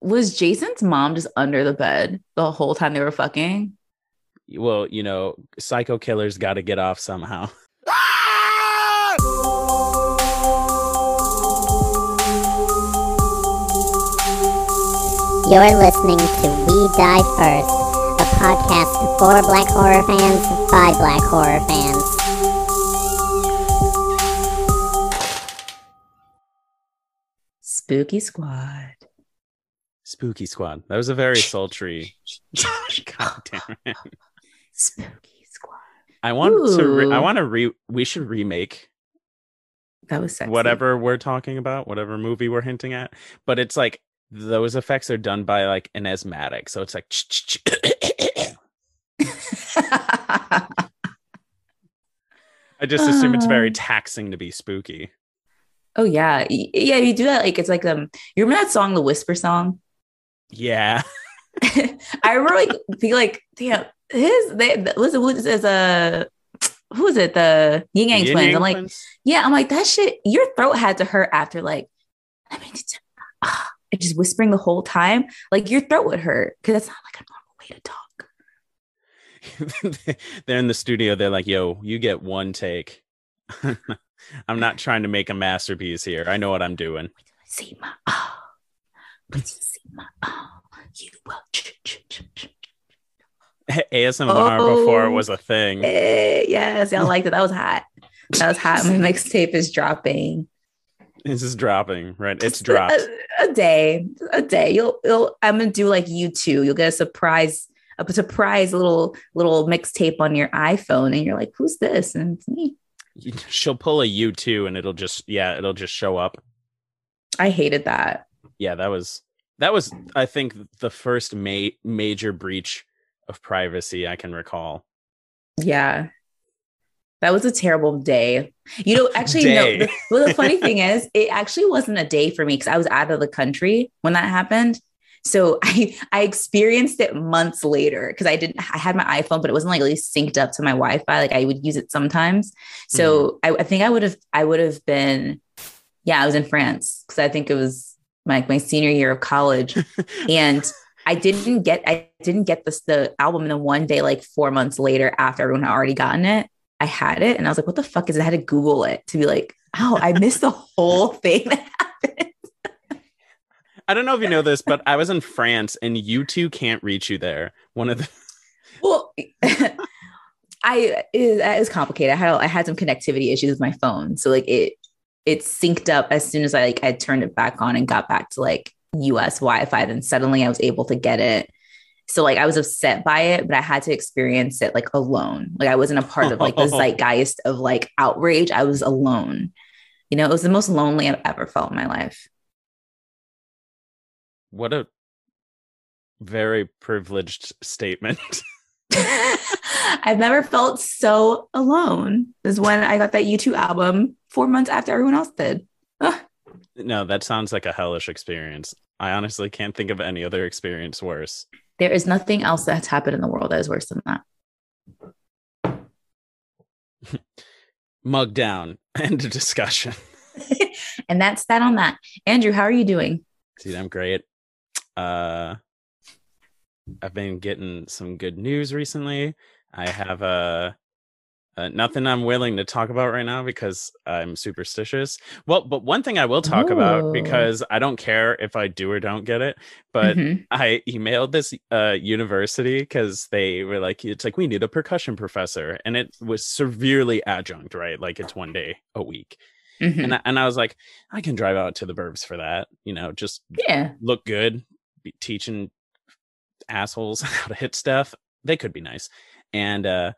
was Jason's mom just under the bed the whole time they were fucking? Well, you know, psycho killers got to get off somehow. You're listening to We Die First, a podcast for black horror fans by black horror fans. Spooky Squad. Spooky Squad. That was a very sultry. God damn it. Spooky Squad. I want to. Re- I want to re. We should remake That was sexy. whatever we're talking about, whatever movie we're hinting at. But it's like those effects are done by like an asthmatic, so it's like. I just assume it's very Uh. taxing to be spooky. oh yeah, yeah. You do that like it's like um. You remember that song, the Whisper song? Yeah. I remember like like, damn, his they it was as a who was it the Ying Yang twins? Yang I'm like, Twins? yeah, I'm like that shit. Your throat had to hurt after like, I mean, it's, ah, just whispering the whole time. Like your throat would hurt because that's not like a normal way to talk. they're in the studio. They're like, "Yo, you get one take." I'm not trying to make a masterpiece here. I know what I'm doing. See my oh, you see my oh, you will. ASMR before it Oh. was a thing. Eh, yes, y'all liked it. That was hot. That was hot. My mixtape is dropping. This is dropping, right? It's Just dropped. A, a day, a day. You'll, you'll. I'm gonna do like you two. You'll get a surprise, a surprise little little mixtape on your iPhone, and you're like, "Who's this?" And it's me. She'll pull a U2 and it'll just yeah, it'll just show up. I hated that. Yeah, that was that was I think the first ma- major breach of privacy I can recall. Yeah. That was a terrible day. You know, actually, Day. no. The, well, the funny thing is, it actually wasn't a day for me because I was out of the country when that happened. So I I experienced it months later because I didn't I had my iPhone, but it wasn't like really synced up to my Wi-Fi. Like I would use it sometimes. So mm-hmm. I, I think I would have I would have been yeah, I was in France because I think it was my my senior year of college. and I didn't get I didn't get this the album and then one day, like four months later, after everyone had already gotten it, I had it and I was like, what the fuck is it? I had to Google it to be like, oh, I missed the whole thing that happened. I don't know if you know this, but I was in France and U2 can't reach you there. One of the Well, I it, it was complicated. I had I had some connectivity issues with my phone, so like it it synced up as soon as I like I turned it back on and got back to like US Wi-Fi. Then suddenly I was able to get it. So like I was upset by it, but I had to experience it like alone. Like I wasn't a part of like the zeitgeist of like outrage. I was alone. You know, it was the most lonely I've ever felt in my life. what a very privileged statement. I've never felt so alone as when I got that U2 album four months after everyone else did. Ugh. no, that sounds like a hellish experience. I honestly can't think of any other experience worse. There is nothing else that's happened in the world that is worse than that. Mug down. End of discussion. and that's that on that. Andrew, how are you doing? Dude, I'm great. Uh I've been getting some good news recently. I have uh, uh nothing I'm willing to talk about right now because I'm superstitious. Well, but one thing I will talk Ooh. about because I don't care if I do or don't get it, but Mhm. I emailed this uh university because they were like, it's like we need a percussion professor, and it was severely adjunct, right? Like it's one day a week, Mhm. and I, and I was like, I can drive out to the burbs for that, you know, just yeah. look good, be teaching assholes how to hit stuff. They could be nice, and uh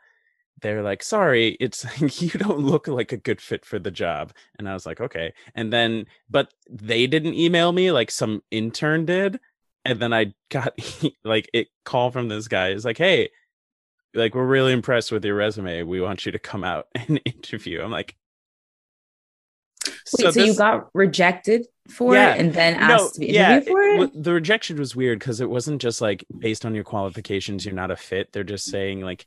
they're like, sorry, it's you don't look like a good fit for the job. And I was like, okay. And then, but they didn't email me like some intern did. And then I got like it call from this guy. is like, hey, like we're really impressed with your resume. We want you to come out and interview. I'm like, Wait, so, you this- got rejected for Yeah. it and then asked to be interviewed for it? the rejection was weird because it wasn't just like based on your qualifications, you're not a fit. They're just saying like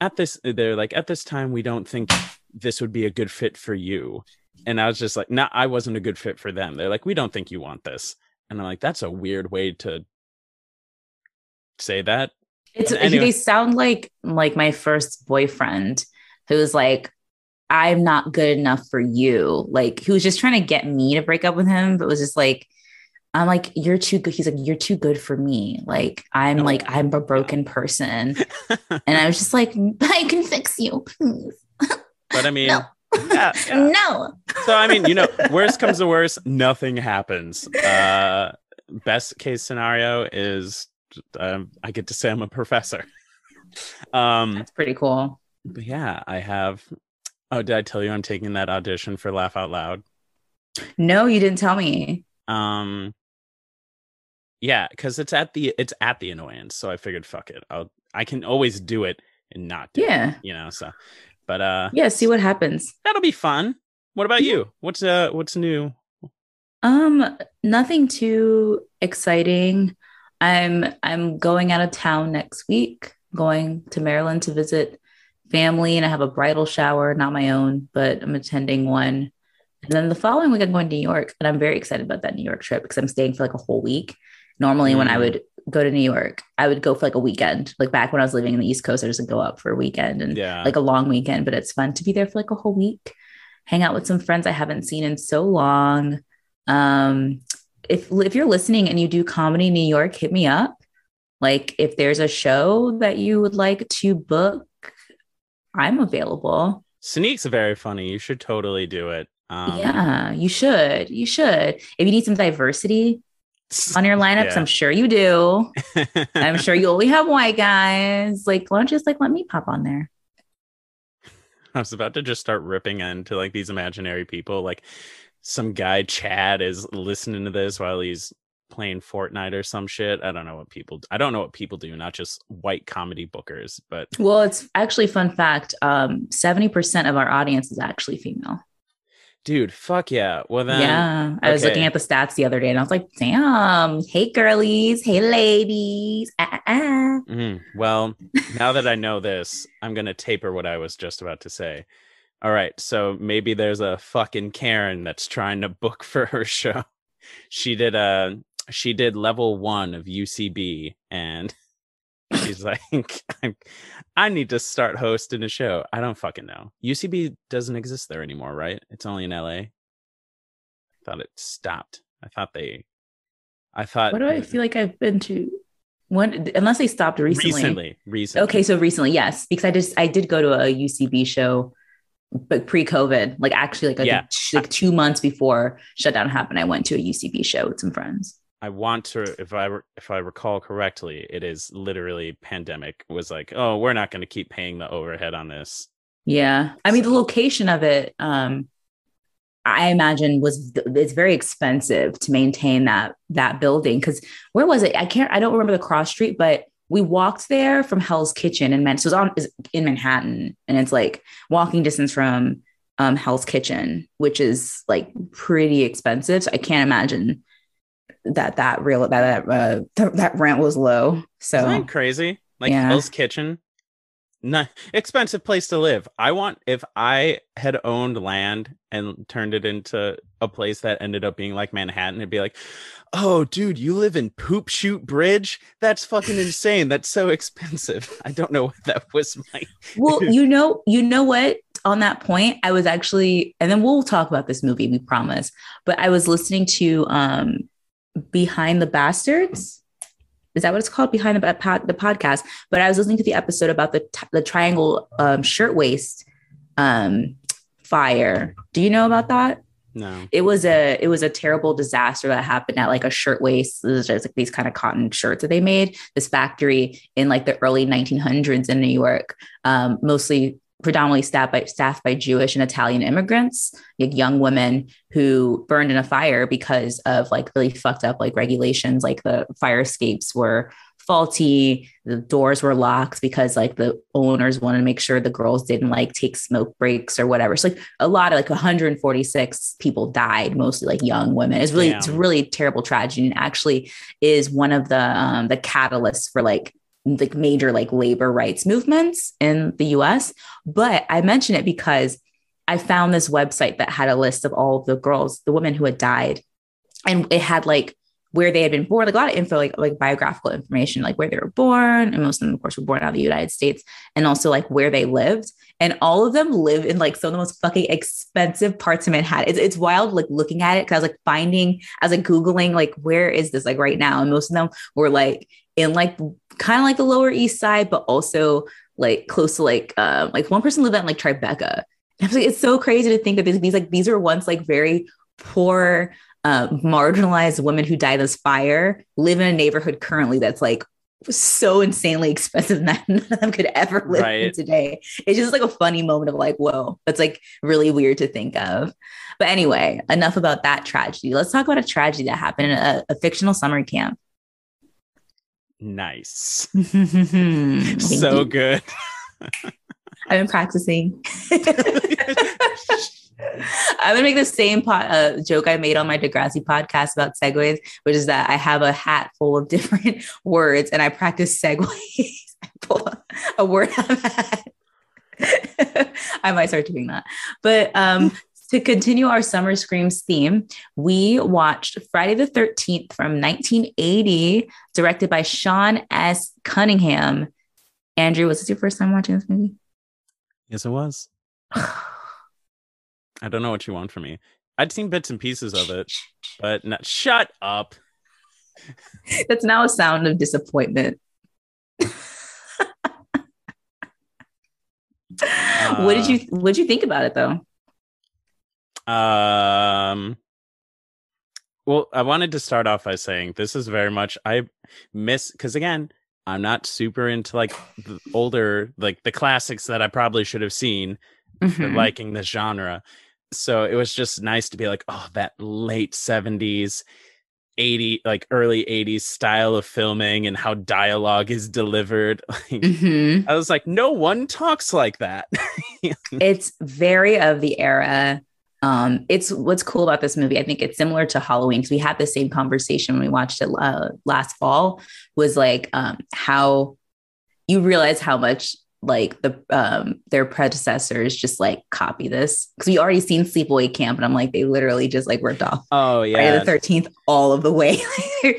at this, uh, they're like at this time we don't think this would be a good fit for you. And I was just like, nah, I wasn't a good fit for them. They're like, we don't think you want this. And I'm like, that's a weird way to say that. It's anyway. they sound like like my first boyfriend who's like, I'm not good enough for you. Like he was just trying to get me to break up with him, but was just like, I'm like, you're too good. He's like, you're too good for me. Like I'm Oh. like, I'm a broken person. And I was just like, I can fix you. please." But I mean, No. yeah, yeah. No. So I mean, you know, worst comes to worst, nothing happens. Uh, best case scenario is um, I get to say I'm a professor. Um, That's pretty cool. but yeah, I have. Oh, did I tell you I'm taking that audition for Laugh Out Loud? No, you didn't tell me. Um, yeah, because it's at the it's at the annoyance, so I figured, fuck it, I'll I can always do it and not do it, Yeah. you know. So, but uh, Yeah, see what happens. that'll be fun. What about you? What's uh what's new? Um, nothing too exciting. I'm I'm going out of town next week, going to Maryland to visit family, and I have a bridal shower, not my own, but I'm attending one. And then the following week, I'm going to New York, and I'm very excited about that New York trip because I'm staying for like a whole week. Normally, when I Mm. would go to New York, I would go for like a weekend. Like back when I was living in the East Coast, I just would go up for a weekend and Yeah, like a long weekend, but it's fun to be there for like a whole week, hang out with some friends I haven't seen in so long. Um, if if you're listening and you do comedy in New York, hit me up. Like if there's a show that you would like to book, I'm available. Sneak's are very funny. You should totally do it. Um, yeah, you should. You should. If you need some diversity on your lineups, Yeah. I'm sure you do. I'm sure you only have white guys. Like, why don't you just like let me pop on there? I was about to just start ripping into like these imaginary people. Like some guy Chad is listening to this while he's playing Fortnite or some shit. I don't know what people. I don't know what people do. Not just white comedy bookers, but Well, it's actually fun fact. Um, 70% of our audience is actually female. dude, fuck yeah. Well then, yeah. I was looking at the stats the other day and I was like, damn, hey girlies, hey ladies. Ah, ah, ah. Mhm. Well, now that I know this, I'm gonna taper what I was just about to say. All right, so maybe there's a fucking Karen that's trying to book for her show. She did a she did level one of UCB, and she's like, I'm, I need to start hosting a show. I don't fucking know. UCB doesn't exist there anymore, right? It's only in LA. I thought it stopped. I thought they. I thought What do I feel like I've been to? When, unless they stopped recently. recently. Recently, Okay, so recently, yes, because I just I did go to a UCB show, but pre-COVID, like actually like, Yeah. like two months before shutdown happened, I went to a UCB show with some friends. I want to, if I if I recall correctly, it is literally pandemic was like, oh, we're not going to keep paying the overhead on this. Yeah. I mean, the location of it, um, I imagine was it's very expensive to maintain that that building. Cause where was it? I can't I don't remember the cross street, but we walked there from Hell's Kitchen in Man- so it's on is in Manhattan and it's like walking distance from um Hell's Kitchen, which is like pretty expensive. So I can't imagine that that real that that uh, th- that rent was low. So crazy? Like Yeah. Hell's Kitchen, not expensive place to live. I want if I had owned land and turned it into a place that ended up being like Manhattan, it'd be like, oh, dude, you live in Poop Shoot Bridge? That's fucking insane. That's so expensive. I don't know what that was. My well, you know, you know what? On that point, I was actually, and then we'll talk about this movie, we promise. But I was listening to um Behind the Bastards. Is that what it's called? Behind the the podcast. But I was listening to the episode about the t- the triangle um, shirtwaist um fire. Do you know about that? no. it was a it was a terrible disaster that happened at like a shirtwaist. Was just like these kind of cotton shirts that they made. This factory in like the early 1900s in New York, um, mostly predominantly staffed by staffed by Jewish and Italian immigrants, like young women who burned in a fire because of like really fucked up like regulations. Like the fire escapes were faulty the doors were locked because like the owners wanted to make sure the girls didn't like take smoke breaks or whatever so like a lot of like 146 people died mostly like young women it's really it's a really terrible tragedy and actually is one of the um the catalysts for like like major like labor rights movements in the US but I mention it because I found this website that had a list of all of the girls the women who had died. And it had like where they had been born, like a lot of info, like like biographical information, like where they were born, and most of them, of course, were born out of the United States, and also like where they lived. And all of them live in like some of the most fucking expensive parts of Manhattan. It's, it's wild, like looking at it, because I was like finding, I was like googling, like where is this like right now, and most of them were like in like kind of like the Lower East Side, but also like close to like um like one person lived in like Tribeca. I was like, it's so crazy to think that these, these like these are once like very poor uh, marginalized women who died in this fire live in a neighborhood currently that's like so insanely expensive that none of them could ever live Right. today. It's just like a funny moment of like, whoa, that's like really weird to think of. But anyway, enough about that tragedy. Let's talk about a tragedy that happened in a, a fictional summer camp. Nice. So good. I've been practicing. I'm gonna make the same po- uh, joke I made on my Degrassi podcast about segues, which is that I have a hat full of different words and I practice segues. I pull a, word out of a hat. I might start doing that. But um, to continue our Summer Screams theme, we watched Friday the 13th from 1980, directed by Sean S. Cunningham. Andrew, was this your first time watching this movie? yes, it was. I don't know what you want from me. I'd seen bits and pieces of it, but not, shut up. That's now a sound of disappointment. what did you what did you think about it though? Um. Well, I wanted to start off by saying this is very much I miss because again, I'm not super into like the older like the classics that I probably should have seen for Mhm. liking this genre. So it was just nice to be like, oh, that late 70s, 80 like early 80s style of filming and how dialogue is delivered. Like, Mhm. I was like, no one talks like that. It's very of the era. Um, it's what's cool about this movie. I think it's similar to Halloween because we had the same conversation when we watched it uh, last fall. Was like um, how you realize how much like the um, their predecessors just like copy this because we already seen Sleepaway Camp, and I'm like they literally just like ripped off oh Friday yeah. the Thirteenth all of the way.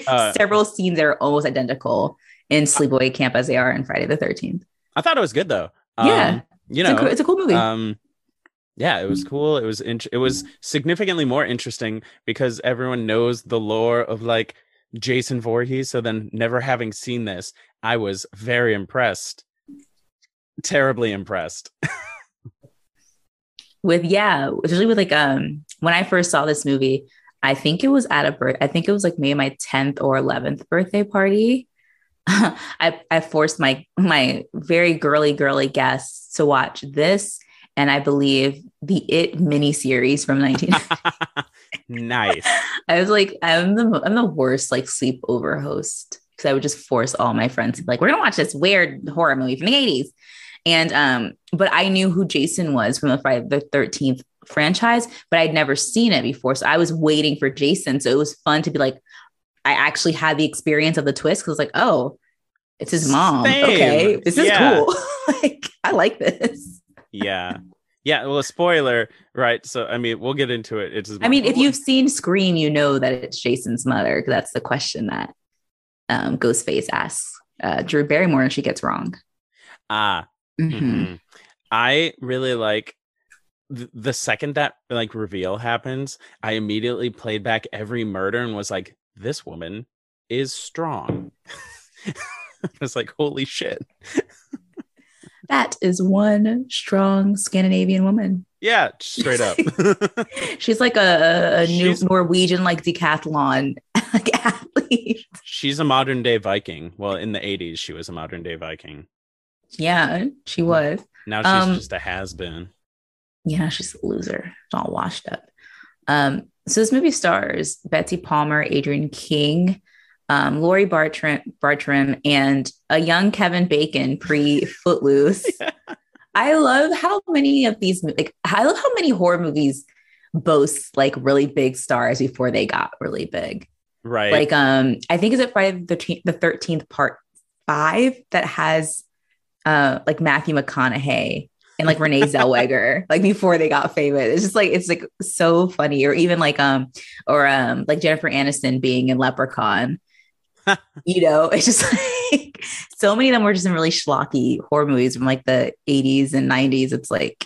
Uh, Several scenes that are almost identical in Sleepaway Camp as they are in Friday the Thirteenth. I thought it was good though. Yeah. Um, you It's, know, a, cool- it's a cool movie. um yeah it was cool it was int- it was significantly more interesting because everyone knows the lore of like jason Voorhees. so then never having seen this i was very impressed terribly impressed with yeah, especially with like um when I first saw this movie, I think it was at a birth. I think it was like maybe my tenth or eleventh birthday party. I I forced my my very girly girly guests to watch this, and I believe the It miniseries from nineteen. nice I was like, I'm the I'm the worst like sleepover host because I would just force all my friends to be like, we're gonna watch this weird horror movie from the 80s. And um, but I knew who Jason was from the Friday the 13th franchise, but I'd never seen it before. So I was waiting for Jason. So it was fun to be like, I actually had the experience of the twist because like, oh, it's his mom. Same. Okay, this is Yeah. cool. like, I like this. yeah yeah well spoiler right so i mean we'll get into it it's I mean, if you've seen Scream, you know that it's Jason's mother. That's the question that um, Ghostface asks uh, Drew Barrymore, and she gets wrong. ah Mhm. Mhm. I really like th- the second that like reveal happens, I immediately played back every murder and was like, this woman is strong. I was like, holy shit. That is one strong Scandinavian woman. Yeah, straight up. She's like a, a new Norwegian like decathlon like athlete. She's a modern day Viking. Well, in the 80s, she was a modern day Viking. Yeah, she was. Now she's Um, just a has been. Yeah, she's a loser. She's all washed up. Um, so this movie stars Betsy Palmer, Adrienne King, um, Laurie Bartram, Bartram, and a young Kevin Bacon pre Footloose. I love how many of these like I love how many horror movies boast like really big stars before they got really big. Right. Like um, I think is it Friday the thirteenth, the thirteenth part five that has uh like Matthew McConaughey and like Renee Zellweger, like before they got famous. It's just like it's like so funny. Or even like um or um like Jennifer Aniston being in Leprechaun. you know, it's just like so many of them were just in really schlocky horror movies from like the 80s and 90s. It's like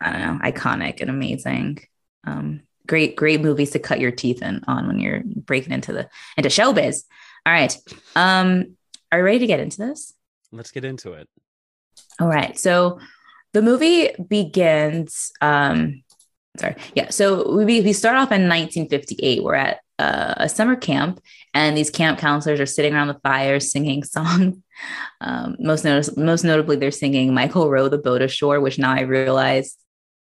I don't know, iconic and amazing. Um, great, great movies to cut your teeth in on when you're breaking into the into showbiz. All right. Um, are you ready to get into this? Let's get into it. All right. So the movie begins. Um, sorry. Yeah. So we we start off in 1958. We're at uh, a summer camp, and these camp counselors are sitting around the fire singing songs. Um, most notice, most notably, they're singing "Michael Row the Boat Ashore," which now I realize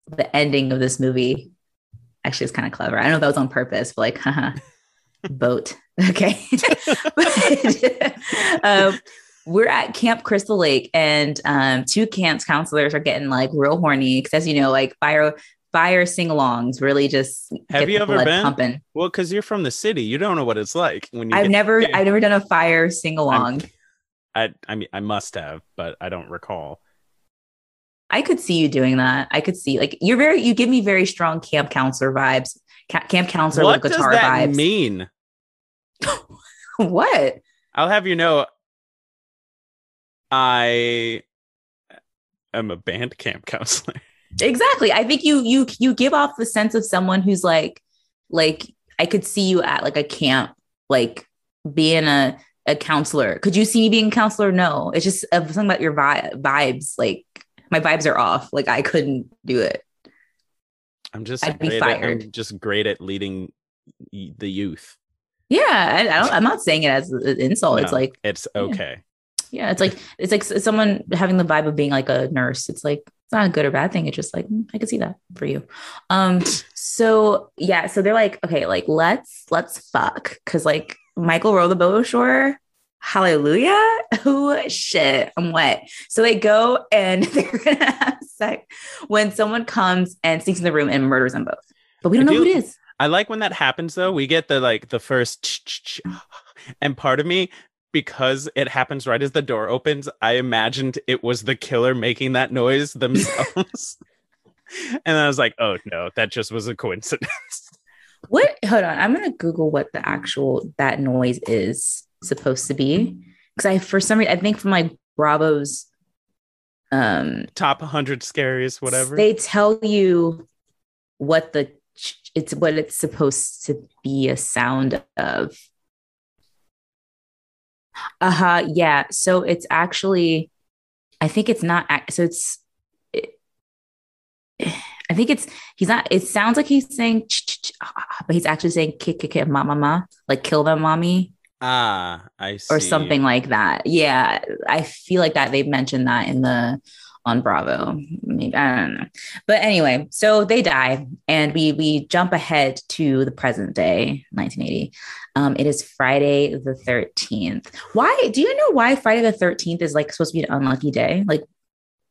the ending of this movie actually is kind of clever. I don't know if that was on purpose, but like, haha, boat. Okay. but, um, we're at Camp Crystal Lake, and um, two camps counselors are getting like real horny because, as you know, like fire fire sing-alongs really just Have you ever been? pumping. Well, because you're from the city, you don't know what it's like when you. I've never. I've never done a fire sing-along. I, I mean, I must have, but I don't recall. I could see you doing that. I could see like you're very you give me very strong camp counselor vibes. Ca- camp counselor what with does guitar that vibes. mean? what? I'll have you know, I am a band camp counselor. Exactly. I think you you you give off the sense of someone who's like like I could see you at like a camp like being a a counselor. Could you see me being a counselor? No. It's just uh, something about your vi- vibes like my vibes are off. Like I couldn't do it. I'm just I'd be great at, fired. I'm just great at leading the youth. Yeah, I, I don't I'm not saying it as an insult. It's like it's okay. Yeah, it's like it's like someone having the vibe of being like a nurse. It's like it's not a good or bad thing. It's just like mm, I can see that for you. Um. So yeah. So they're like, okay, like let's let's fuck because like Michael row the boat ashore. Hallelujah. Oh shit. I'm wet. So they go and they're gonna have sex when someone comes and sneaks in the room and murders them both. But we don't I know who it is. I like when that happens though. We get the like the first and part of me because it happens right as the door opens, I imagined it was the killer making that noise themselves. and I was like, "Oh no, that just was a coincidence." What? Hold on. I'm gonna Google what the actual that noise is supposed to be because I for some reason I think from like Bravo's um Top 100 scariest whatever. they tell you what the it's what it's supposed to be a sound of. Uh-huh. Yeah. So it's actually I think it's not so it's it, I think it's he's not it sounds like he's saying ah, ah, but he's actually saying kick kick kick ma ma ma like kill them mommy ah, I see. or something like that. Yeah, I feel like that they've mentioned that in the on Bravo. Maybe I don't know. But anyway, so they die, and we we jump ahead to the present day, 1980. Um, it is Friday the 13th. Why do you know why Friday the 13th is like supposed to be an unlucky day? Like,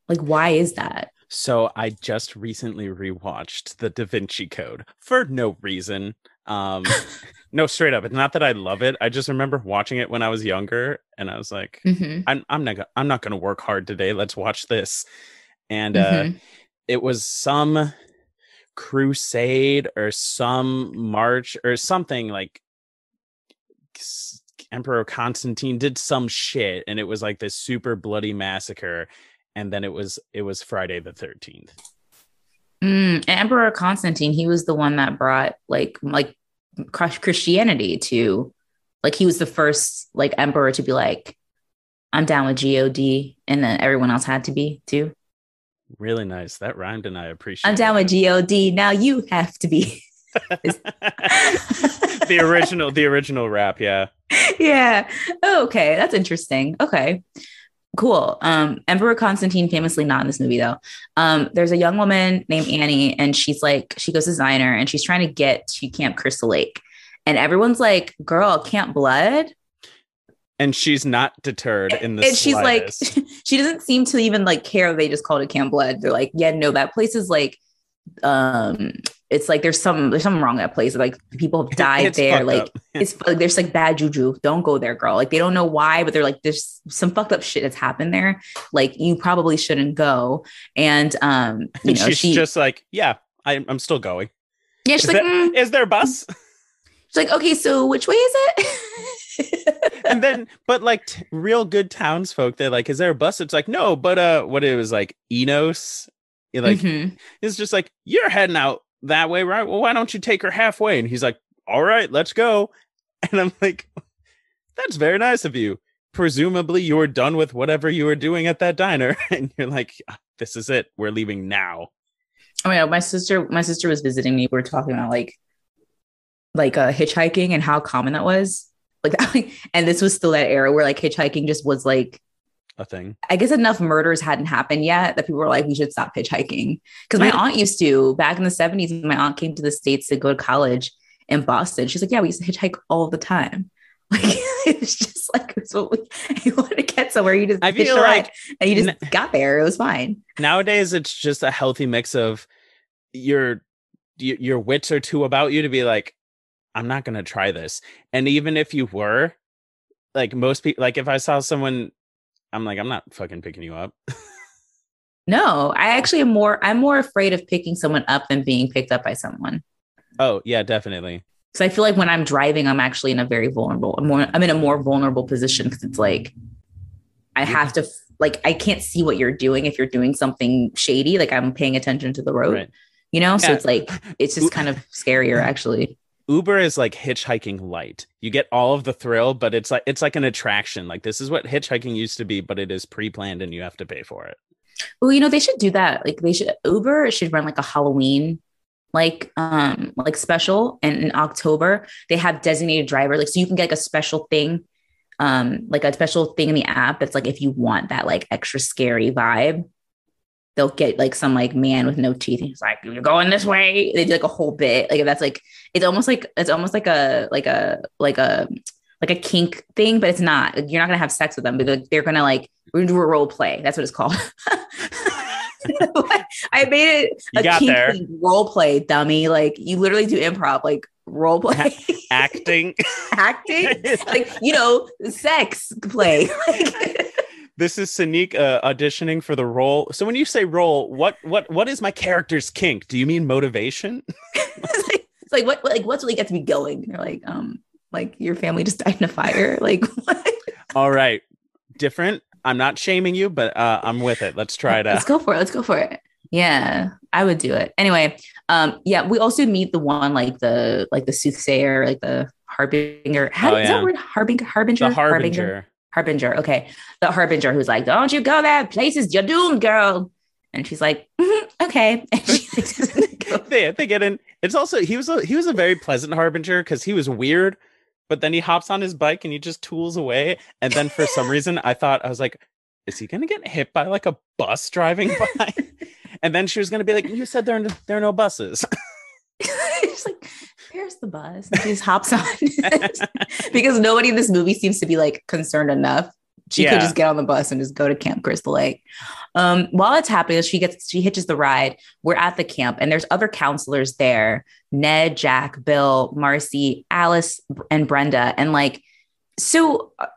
like why is that? So I just recently rewatched The Da Vinci Code for no reason. Um no straight up. It's not that I love it. I just remember watching it when I was younger and I was like, Mhm, I'm I'm not I'm not going to work hard today. Let's watch this. And uh mhm. it was some crusade or some march or something like Emperor Constantine did some shit and it was like this super bloody massacre and then it was it was Friday the 13th. Mm, Emperor Constantine, he was the one that brought like like Christianity to like he was the first like emperor to be like, I'm down with God, and then everyone else had to be too. Really nice. That rhymed and I appreciate I'm down with God. Now you have to be. the original the original rap, yeah. yeah. Oh, okay. That's interesting. Okay. Cool. Um, Emperor Constantine famously not in this movie though. Um, there's a young woman named Annie, and she's like, she goes to Ziner and she's trying to get to Camp Crystal Lake. And everyone's like, girl, Camp Blood. And she's not deterred in this. and she's like, she doesn't seem to even like care. They just called it Camp Blood. They're like, yeah, no, that place is like, um, it's like there's some there's something wrong at that place. Like people have died It's there. Like it's like there's like bad juju. Don't go there, girl. Like they don't know why, but they're like there's some fucked up shit that's happened there. Like you probably shouldn't go. And um, you know, she's she just like, yeah, I, I'm still going. yeah, she's Is, like, there- mm. is there a bus? she's like, okay, so which way is it? and then, but like t- real good townsfolk, they're like, is there a bus? It's like, no, but uh, what it was like, Enos, You're like Mhm. it's just like you're heading out that way, right? Well, why don't you take her halfway? And he's like, all right, let's go. And I'm like, that's very nice of you. Presumably, you were done with whatever you were doing at that diner, and you're like, "Ah, this is it. We're leaving now. Oh yeah, my sister, my sister was visiting me. We were talking about like, like uh, hitchhiking and how common that was. Like, and this was still that era where like hitchhiking just was like, A thing. I guess enough murders hadn't happened yet that people were like, we should stop hitchhiking. Because my aunt used to back in the seventies. My aunt came to the states to go to college in Boston. She's like, yeah, we used to hitchhike all the time. Like it's just like it what we, you want to get somewhere, you just I feel like and you just n- got there. It was fine. Nowadays, it's just a healthy mix of your your wits are too about you to be like, I'm not gonna try this. And even if you were, like most people, like if I saw someone, I'm like, I'm not fucking picking you up. No, I actually am more I'm more afraid of picking someone up than being picked up by someone. Oh yeah, definitely. So I feel like when I'm driving, I'm actually in a very vulnerable, I'm more I'm in a more vulnerable position because it's like I have to like I can't see what you're doing if you're doing something shady. Like I'm paying attention to the road, Right. you know? So it's like it's just kind of scarier actually. Uber is like hitchhiking light. You get all of the thrill, but it's like it's like an attraction. Like this is what hitchhiking used to be, but it is pre-planned and you have to pay for it. Well, you know, they should do that. Like they should Uber should run like a Halloween like um like special and in October they have designated driver like so you can get like a special thing um like a special thing in the app that's like if you want that like extra scary vibe they'll get like some like man with no teeth and he's like you're going this way. They do like a whole bit like that's like it's almost like it's almost like a like a like a like a kink thing but it's not Like, you're not gonna have sex with them but they're, they're gonna like we're gonna do a role play that's what it's called. I made it You a kink thing, role play dummy like you literally do improv like role play Acting. acting? Like you know sex play. Like this is Sanique uh, auditioning for the role. So when you say role, what what what is my character's kink? Do you mean motivation? it's like, it's like what like what's really got to be going you're like um like your family just died in a fire like what? All right. Different. I'm not shaming you, but uh, I'm with it. Let's try it out. let's go for it let's go for it yeah i would do it anyway um yeah we also meet the one like the like the soothsayer like the harbinger how Oh, is yeah. that word harbinger harbinger The harbinger. harbinger okay the harbinger who's like don't you go there places you're doomed girl and she's like "Mhm, okay and she like, they, they get in. It's also he was a he was a very pleasant harbinger because he was weird, but then he hops on his bike and he just tools away. And then for some reason, I thought I was like, is he gonna get hit by like a bus driving by? and then she was gonna be like, you said there are no, there are no buses. She's like, "Where's the bus?" And she just hops on because nobody in this movie seems to be like concerned enough. She Yeah. could just get on the bus and just go to Camp Crystal Lake. Um, while it's happening, she gets she hitches the ride. We're at the camp, and there's other counselors there: Ned, Jack, Bill, Marcy, Alice, and Brenda. And like, so uh,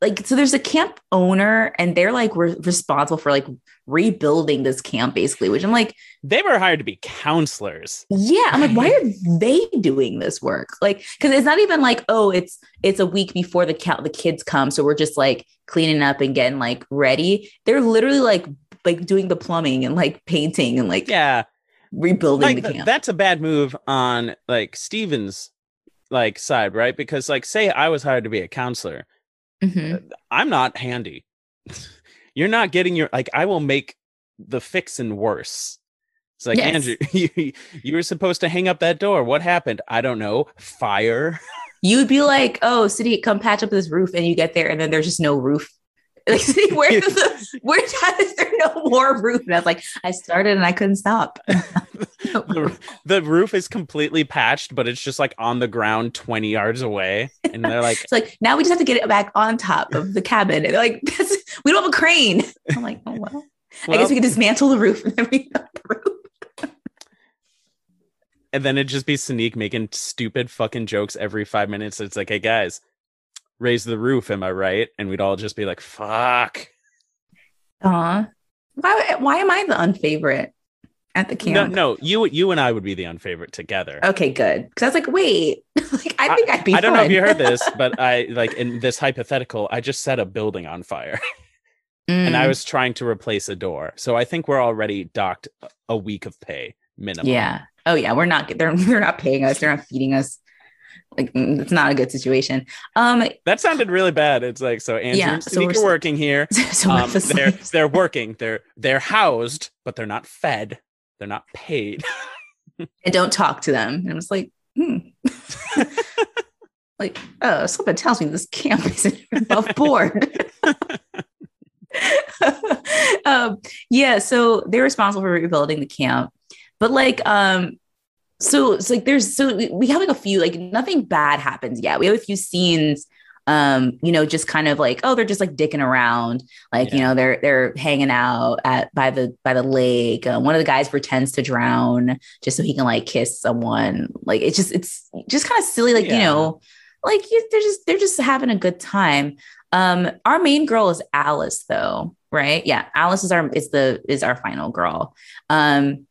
like, so there's a camp owner, and they're like re- responsible for like rebuilding this camp, basically. Which I'm like, they were hired to be counselors. yeah i'm like why are they doing this work like because it's not even like oh it's it's a week before the count the kids come so we're just like cleaning up and getting like ready they're literally like like doing the plumbing and like painting and like Yeah, rebuilding like the camp that's a bad move on like Steven's like side, right? Because like say I was hired to be a counselor, Mhm. I'm not handy. You're not getting your like I will make the fixin' worse. It's like Yes. Andrew, you, you were supposed to hang up that door. What happened? I don't know. Fire. you would be like oh city come patch up this roof and you get there and then there's just no roof like city where the where is there no more roof and i was like i started and i couldn't stop the, the roof is completely patched, but it's just like on the ground 20 yards away. And they're like, It's like now we just have to get it back on top of the cabin. And they're like, That's, we don't have a crane. I'm like, oh well. I guess we can dismantle the roof and then rebuild the roof. and then it'd just be Sneak making stupid fucking jokes every five minutes. It's like, hey guys, raise the roof, am I right? And we'd all just be like, fuck. Aw. Why why am I the unfavorite at the No, camp? no, you you and I would be the unfavorite together. Okay, good. Because I was like, wait, like I think I, would be. I don't know if you heard this, but I like in this hypothetical, I just set a building on fire and I Mm, was trying to replace a door. So I think we're already docked a- week of pay minimum. yeah. Oh yeah, we're not. They're they're not paying us. They're not feeding us. Like mm, it's not a good situation. Um. That sounded really bad. It's like so Andrew yeah, and so we're working here. So Um, they're they're working. They're they're housed, but they're not fed. They're not paid. and don't talk to them. And I was like, hmm. like, oh, something tells me this camp isn't above board. um, yeah, so they're responsible for rebuilding the camp. But like, um, so it's like there's so we, we have like a few, like nothing bad happens yet. We have a few scenes um you know just kind of like oh they're just like dicking around. Like you know they're they're hanging out at by the by the lake. Uh, one of the guys pretends to drown just so he can like kiss someone. Like it's just it's just kind of silly like you know like you, they're just they're just having a good time um our main girl is alice though right? Yeah alice is our is the is our final girl. Um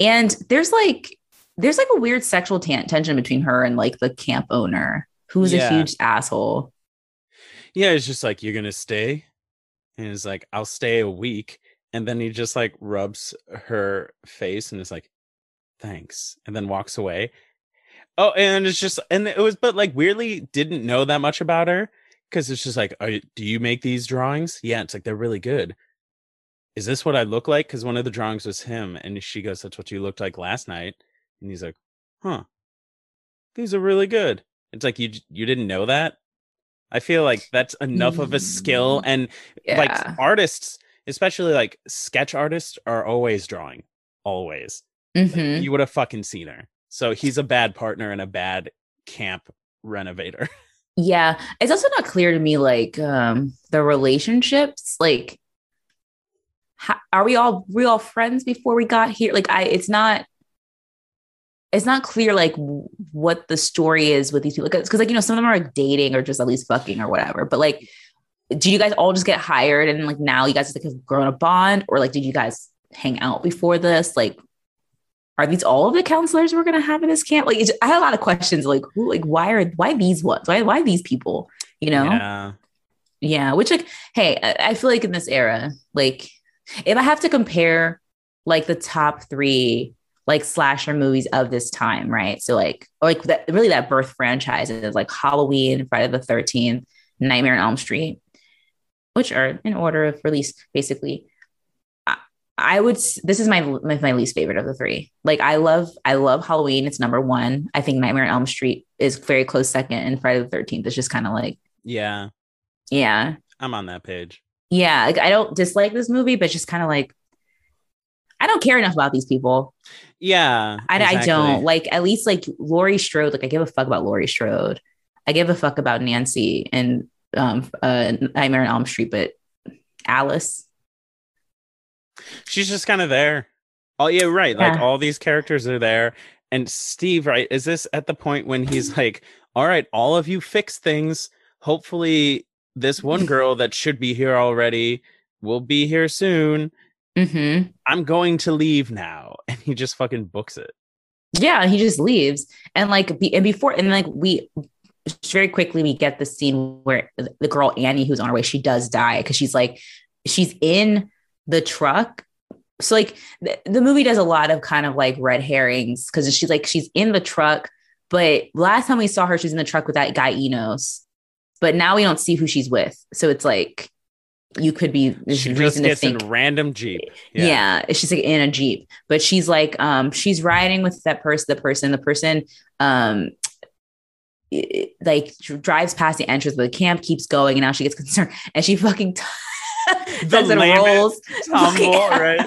and there's like there's like a weird sexual tan- tension between her and like the camp owner who's Yeah. a huge asshole. Yeah, it's just like you're gonna stay, and it's like I'll stay a week, and then he just like rubs her face and is like, "Thanks," and then walks away. Oh, and it's just and it was, but like weirdly didn't know that much about her because it's just like, Are, you- do you make these drawings? Yeah, it's like they're really good. Is this what I look like? Because one of the drawings was him, and she goes, "That's what you looked like last night," and he's like, "Huh, these are really good." It's like you you didn't know that. I feel like that's enough of a skill, and like artists, especially like sketch artists, are always drawing, always. Like, Mhm. You would have fucking seen her. So he's a bad partner and a bad camp renovator. yeah it's also not clear to me like um the relationships like how, are we all we all friends before we got here? Like i it's not it's not clear like what the story is with these people because like you know some of them are like, dating or just at least fucking or whatever but like do you guys all just get hired and like now you guys like have grown a bond? Or like did you guys hang out before this? Like are these all of the counselors we're gonna have in this camp like it's, i had a lot of questions like who like why are why these ones why why these people you know Yeah. yeah, which like, hey, I, I feel like in this era, like if I have to compare like the top three like slasher movies of this time, right? So like, like that really that birth franchise is like Halloween, Friday the Thirteenth, Nightmare on Elm Street, which are in order of release, basically. I, would. This is my my my least favorite of the three. Like I love I love Halloween. It's number one. I think Nightmare on Elm Street is very close second, and Friday the Thirteenth is just kind of like Yeah. yeah. I'm on that page. yeah, like I don't dislike this movie, but just kind of like I don't care enough about these people. Yeah. I, I don't like at least like Laurie Strode. Like I give a fuck about Laurie Strode. I give a fuck about Nancy and um uh Nightmare on Elm Street, but Alice. She's just kind of there. Oh yeah, right. Like all these characters are there. And Steve, right? Is this at the point when he's like, "All right, all of you fix things. Hopefully, this one girl that should be here already will be here soon. Mm-hmm. I'm going to leave now." And he just fucking books it. Yeah, he just leaves. And like be, and before and like we very quickly we get the scene where the girl Annie who's on her way, she does die because she's like she's in the truck. So like the, the movie does a lot of kind of like red herrings because she's like she's in the truck, but last time we saw her, she's in the truck with that guy Enos. But now we don't see who she's with. So it's like you could be She just gets in random jeep. yeah. she's like in a jeep but she's like um she's riding with that person the person the person um like drives past the entrance of the camp keeps going and now she gets concerned and she fucking t- lamest rolls Tumble, right?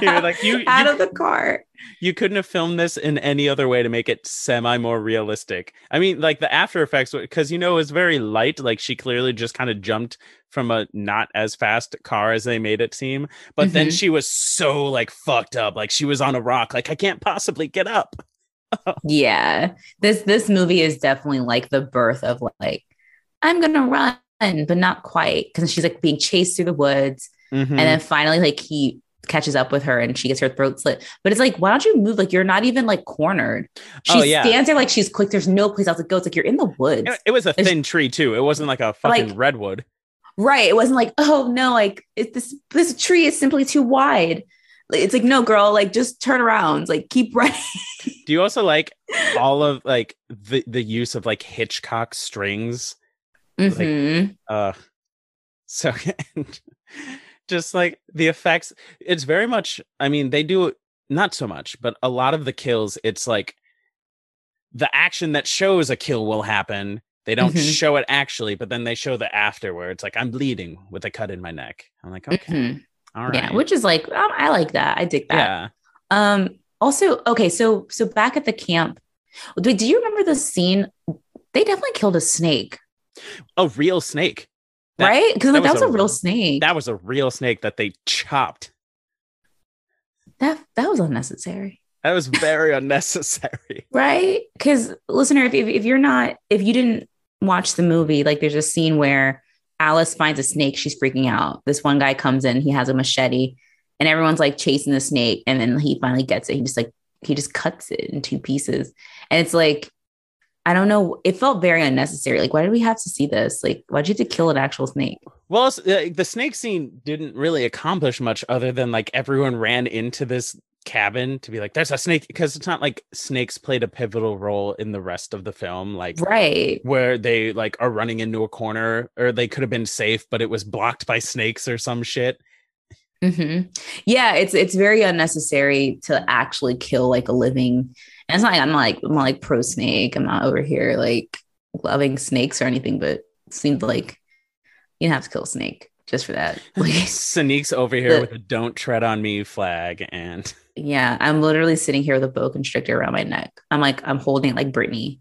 You're like you, out you of the car you couldn't have filmed this in any other way to make it semi more realistic. I mean, like the after effects, because you know, it was very light. Like she clearly just kind of jumped from a not as fast car as they made it seem. But then Mhm. she was so like fucked up. Like she was on a rock. Like I can't possibly get up. yeah. This this movie is definitely like the birth of like, I'm gonna run, but not quite. Cause she's like being chased through the woods. Mhm. And then finally, like he catches up with her and she gets her throat slit. But it's like, why don't you move? Like you're not even like cornered. She Oh, yeah. stands there like she's quick. There's no place else to go. It's like you're in the woods. it, was a thin tree too. It wasn't like a fucking Like- redwood. Right. It wasn't like, oh no, like it, this this tree is simply too wide. It's like, no, girl, like just turn around, like keep running. Do you also like all of like the the use of like Hitchcock strings? Mhm. uh so just like the effects it's very much i mean they do not so much but a lot of the kills it's like the action that shows a kill will happen they don't Mhm. show it actually but then they show the after where it's like i'm bleeding with a cut in my neck i'm like okay Mhm. all right Yeah, which is like, um, I like that. I dig that. yeah Um, also, okay, so so back at the camp, do, do you remember the scene? They definitely killed a snake, a real snake. That- right? Because that that, was a- a real snake. that was a real snake that they chopped. That that was unnecessary. that was very unnecessary. Right? Because listener if, if, if you're not if you didn't watch the movie like there's a scene where alice finds a snake. She's freaking out. This one guy comes in. He has a machete and everyone's like chasing the snake and then he finally gets it. He just like he just cuts it in two pieces. And it's like i don't know it felt very unnecessary like why did we have to see this like why'd you have to kill an actual snake Well, uh, the snake scene didn't really accomplish much other than like everyone ran into this cabin to be like, there's a snake. Because it's not like snakes played a pivotal role in the rest of the film, like right where they like are running into a corner or they could have been safe, but it was blocked by snakes or some shit. hmm Yeah, it's it's very unnecessary to actually kill like a living. And it's not like I'm like I'm not like pro snake. I'm not over here like loving snakes or anything, but it seemed like you have to kill a snake just for that. Like, Sneaks over here The- with a "Don't tread on me" flag, and yeah, I'm literally sitting here with a boa constrictor around my neck. I'm like I'm holding it like Britney.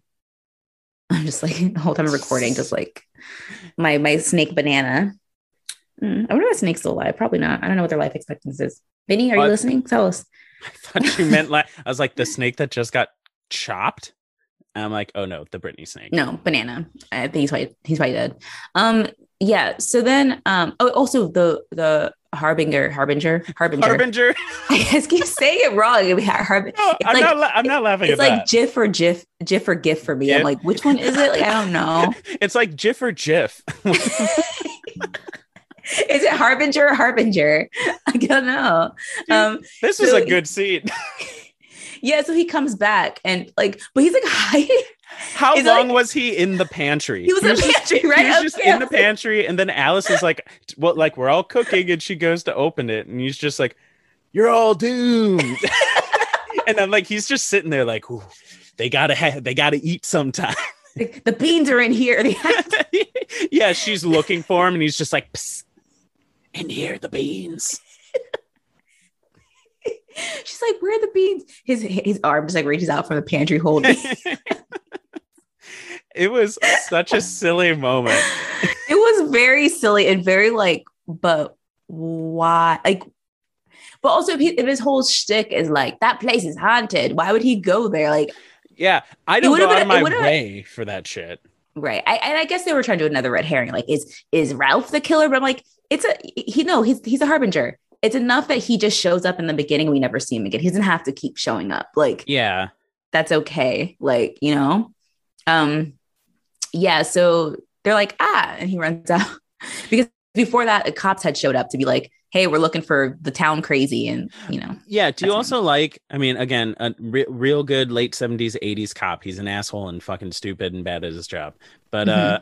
I'm just like the whole time I'm recording, just like my my snake banana. Mm, I wonder if snake's still alive. Probably not. I don't know what their life expectancy is. Vinny, are you Uh, listening? Tell us. I thought you meant like I was like the snake that just got chopped. And I'm like, oh no, the Britney snake. No, banana. I think he's probably he's probably dead. Um, yeah. So then, um, oh, also the the harbinger, harbinger, harbinger. Harbinger. I just keep saying it wrong. I mean, har- No, It's I'm like- not. La- I'm not laughing it's at like that. GIF or GIF, GIF or GIF for me. I'm like, which one is it? Like, I don't know. it's like GIF or GIF. is it harbinger or harbinger? I don't know. Um, this is So- a good scene. yeah. So he comes back and like, but he's like hiding. How He's long like- was he in the pantry? He was in the just- pantry, he right? was just Okay. in the pantry, and then Alice is like, "Well, like we're all cooking," and she goes to open it, and he's just like, "You're all doomed." and I'm like, he's just sitting there, like, "They gotta, have, they gotta eat sometime." Like, the beans are in here. Yeah, she's looking for him, and he's just like, Psst, "In here, the beans." She's like, where are the beans? His his arm just like reaches out from the pantry holding. it was such a silly moment. it was very silly and very like, but why? Like, but also if, he, if his whole shtick is like that place is haunted, why would he go there? Like, Yeah, I don't would've go out been- of my it would've- way for that shit. right? I, and I guess they were trying to do another red herring. Like, is is Ralph the killer? But I'm like, it's a he. No, he's he's a harbinger. It's enough that he just shows up in the beginning. We never see him again. He doesn't have to keep showing up. Like, Yeah. that's okay. Like, you know? Um, yeah, so they're like, ah, and he runs out. because before that, the cops had showed up to be like, hey, we're looking for the town crazy, and you know, Yeah. Do you also like, I mean, again, a re- real good late 70s, 80s cop. He's an asshole and fucking stupid and bad at his job. But, uh,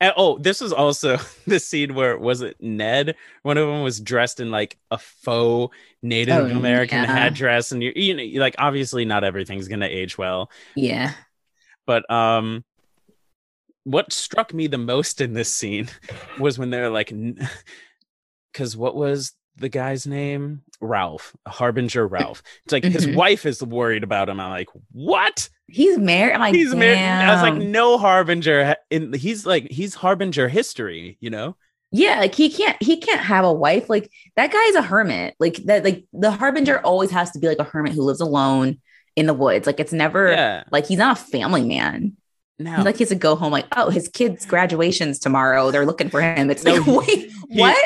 and- oh, this was also the scene where was it Ned? One of them was dressed in like a faux Native Oh, American yeah. headdress, and you, you know, like obviously not everything's gonna age well. yeah. But um, what struck me the most in this scene was when they're like, because what was the guy's name? Ralph, Harbinger Ralph. It's like his Mhm. wife is worried about him. I'm like, what? He's married. I'm like, he's married. I was like, no Harbinger. ha- In he's like he's Harbinger history. You know? yeah, like he can't, he can't have a wife. Like that guy is a hermit. Like that, like the harbinger always has to be like a hermit who lives alone in the woods. Like it's never Yeah. like he's not a family man. No. He's like he has to go home. Like oh, his kid's graduation's tomorrow. They're looking for him. It's No, like wait, he- what?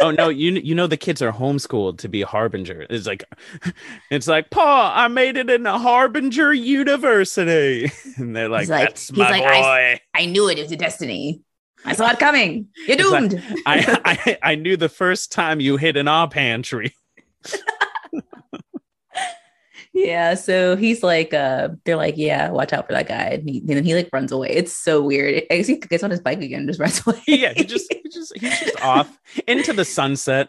oh no, you you know the kids are homeschooled to be harbinger. It's like it's like, Pa, I made it in a harbinger university. And they're like, He's like- That's my like, boy. I- I knew it. It was a destiny. I saw it coming. You're It's like- doomed. I, I I knew the first time you hit an our pantry. Yeah, so he's like, uh, they're like, yeah, watch out for that guy, and, he, and then he like runs away. It's so weird. I guess he gets on his bike again, and just runs away. yeah, he just he just he's just off into the sunset.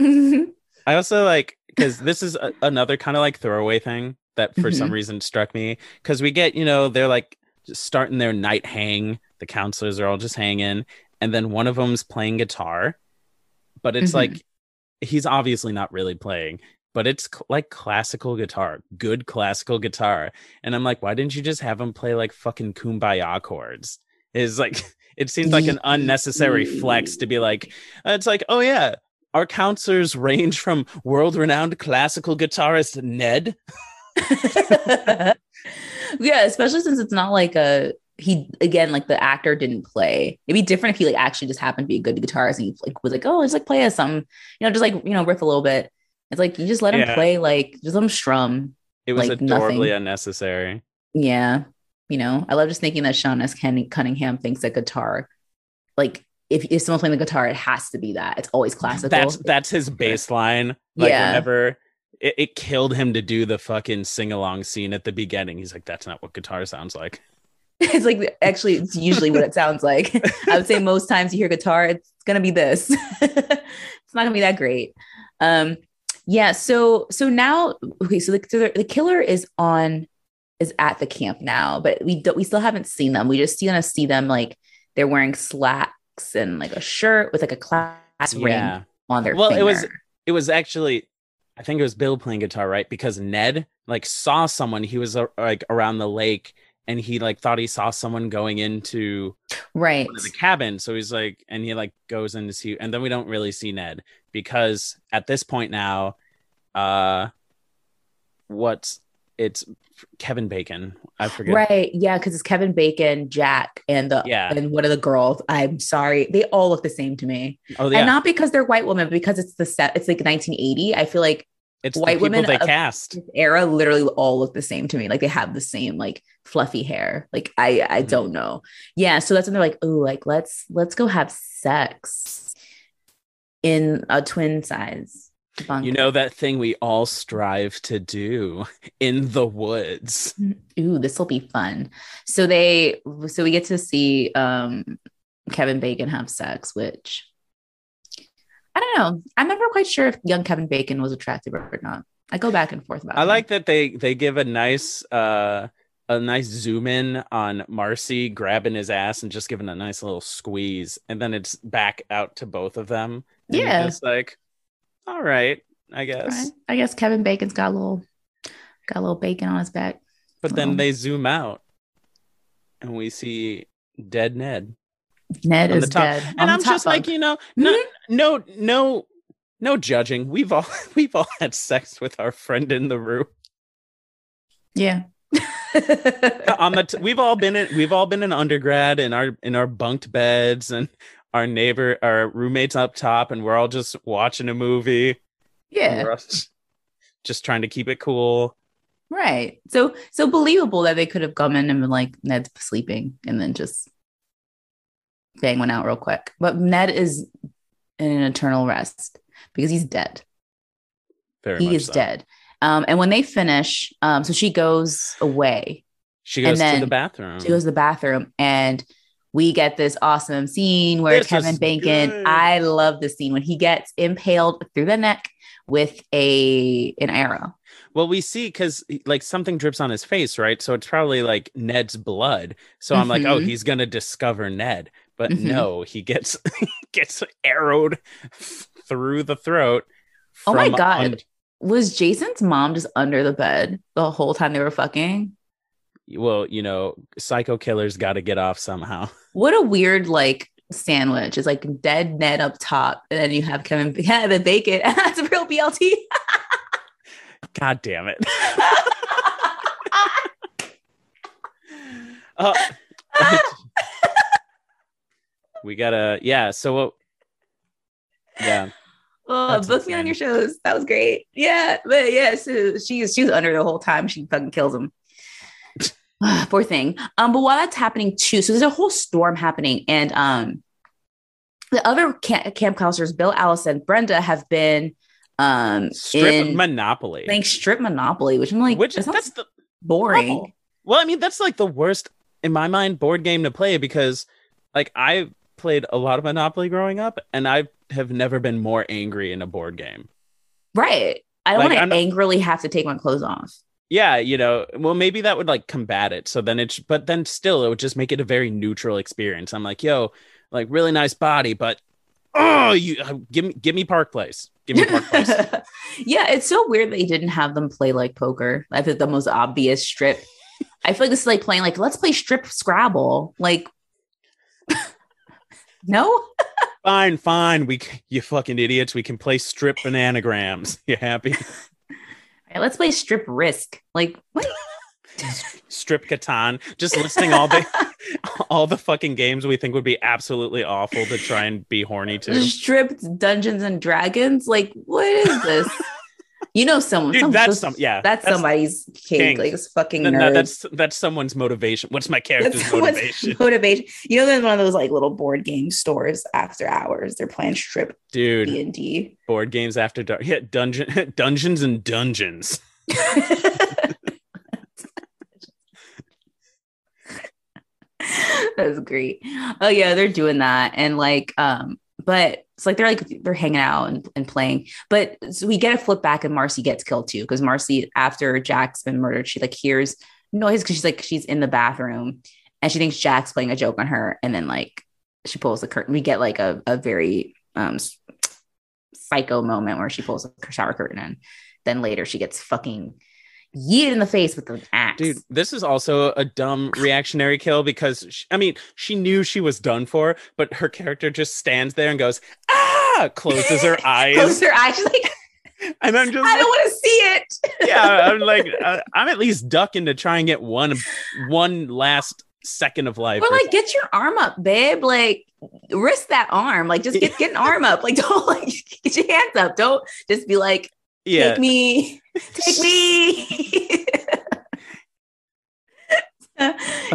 I also like because this is a, another kind of like throwaway thing that for some Mhm. reason struck me because we get you know they're like just starting their night hang. The counselors are all just hanging, and then one of them's playing guitar, but it's Mhm. like he's obviously not really playing. But it's cl- like classical guitar, good classical guitar, and I'm like, why didn't you just have him play like fucking kumbaya chords? Is like it seems like an unnecessary flex to be like, uh, it's like, oh yeah, our counselors range from world-renowned classical guitarist Ned. yeah, especially since it's not like a he again like the actor didn't play. It'd be different if he like actually just happened to be a good guitarist and he like was like, oh, just like play us some, you know, just like you know, riff a little bit. It's like you just let him Yeah. play, like just let him strum. It was Like adorably nothing. unnecessary. Yeah. You know, I love just thinking that Sean S. Cunningham thinks that guitar, like if, if someone's playing the guitar, it has to be that. It's always classical. That's that's his baseline. Like Yeah. whenever it, it killed him to do the fucking sing-along scene at the beginning. He's like, that's not what guitar sounds like. it's like actually it's usually what it sounds like. I would say most times you hear guitar, it's gonna be this. it's not gonna be that great. Um, yeah. So so now okay. So the so the, the killer is on is at the camp now, but we don't we still haven't seen them. We just gonna see them like they're wearing slacks and like a shirt with like a class ring on their Well, it was- It was actually I think it was Bill playing guitar, right? Because Ned like saw someone. He was uh, like around the lake and he like thought he saw someone going into right. the cabin. So he's like, and he like goes in to see, and then we don't really see Ned because at this point now, uh, what's it's Kevin Bacon. I forget. Right. Yeah, because it's Kevin Bacon, Jack, and the Yeah. and one of the girls. I'm sorry. They all look the same to me. Oh yeah, And not because they're white women, but because it's the set, it's like 1980. I feel like it's white the people women they cast. era literally all look the same to me. Like they have the same like fluffy hair. Like I I Mhm. don't know. Yeah. So that's when they're like, oh, like let's let's go have sex in a twin size. bunk. You know that thing we all strive to do in the woods. ooh, this will be fun. So they, so we get to see um, Kevin Bacon have sex, which I don't know. I'm never quite sure if young Kevin Bacon was attractive or not. I go back and forth about. I him. like that they they give a nice uh a nice zoom in on Marcy grabbing his ass and just giving a nice little squeeze, and then it's back out to both of them. And Yeah. it's like, all right, I guess. Right. I guess Kevin Bacon's got a little, got a little bacon on his back. But then they zoom out, and we see dead Ned. Ned is dead. And I'm just like, you know, no, mm-hmm. no, no, no judging. We've all we've all had sex with our friend in the room. yeah. Uh, on the t- we've all been in we've all been in undergrad in our in our bunked beds and our neighbor our roommates up top and we're all just watching a movie yeah. just, just trying to keep it cool Right. So so believable that they could have come in and been like Ned's sleeping and then just bang one out real quick. But Ned is in an eternal rest because he's dead. very he much is so. dead. Um, and when they finish, um, so she goes away. she goes to the bathroom She goes to the bathroom and we get this awesome scene where This Kevin Bacon, good. I love this scene when he gets impaled through the neck with a an arrow. well we see because like something drips on his face right so it's probably like ned's blood so i'm like oh Mhm. he's gonna discover ned but Mhm. no he gets gets arrowed through the throat Oh my God. un- Was Jason's mom just under the bed the whole time they were fucking? well, you know, psycho killers got to get off somehow. What a weird like sandwich. It's like dead Ned up top, and then you have Kevin yeah, the bacon. That's a real BLT. God damn it. Uh, we gotta, yeah. So, what? Yeah, Oh, That's book me on your shows. That was great. Yeah, but yeah, so she's was she was under the whole time. She fucking kills him. Poor thing. Um, but while that's happening too, so there's a whole storm happening, and um, the other camp, camp counselors, Bill, Allison, Brenda, have been um strip in Monopoly. playing strip Monopoly, which I'm like, which that that's the boring. Oh. Well, I mean, that's like the worst in my mind board game to play because like I played a lot of Monopoly growing up and I have never been more angry in a board game. Right. I don't Like, want to angrily have to take my clothes off. Yeah, you know, well maybe that would like combat it. So then it's but then still it would just make it a very neutral experience. I'm like, "Yo, like really nice body, but oh, you uh, give me give me Park Place. Give me Park Place." yeah, it's so weird they didn't have them play like poker. I think the most obvious strip. I feel like this is like playing like let's play strip Scrabble. Like, no, fine, fine. We you fucking idiots. We can play strip bananagrams. You happy? All right, let's play strip Risk. Like, what? strip Catan. Just listing all the all the fucking games we think would be absolutely awful to try and be horny to. Stripped Dungeons and Dragons. Like, what is this? You know, someone. Dude, that's some yeah. That's, somebody's kink. kink. Like, this fucking no, nerd. no, that's that's someone's motivation. What's my character's That's motivation? motivation. You know, there's one of those like little board game stores after hours. They're playing strip Dude, D and D. board games after dark. Yeah, dungeon dungeons and dungeons. That's great. Oh yeah, they're doing that, and like, um, but it's like they're like they're hanging out and, and playing. But so we get a flip back, and Marcy gets killed too because Marcy, after Jack's been murdered, she like hears noise because she's like she's in the bathroom, and she thinks Jack's playing a joke on her, and then like she pulls the curtain. We get like a a very um psycho moment where she pulls the shower curtain, and then later she gets fucking yeeted in the face with an axe. Dude, this is also a dumb reactionary kill because she, I mean, she knew she was done for, but her character just stands there and goes, "Ah!" closes her eyes, closes her eyes. She's like, and I'm just I like, don't want to see it. yeah, I'm like, uh, I'm at least ducking to try and get one, one last second of life. Or or like, get your arm up, babe. Like, risk that arm. Like, just get get an arm up. Like, don't like get your hands up. Don't just be like, yeah, take me, take me.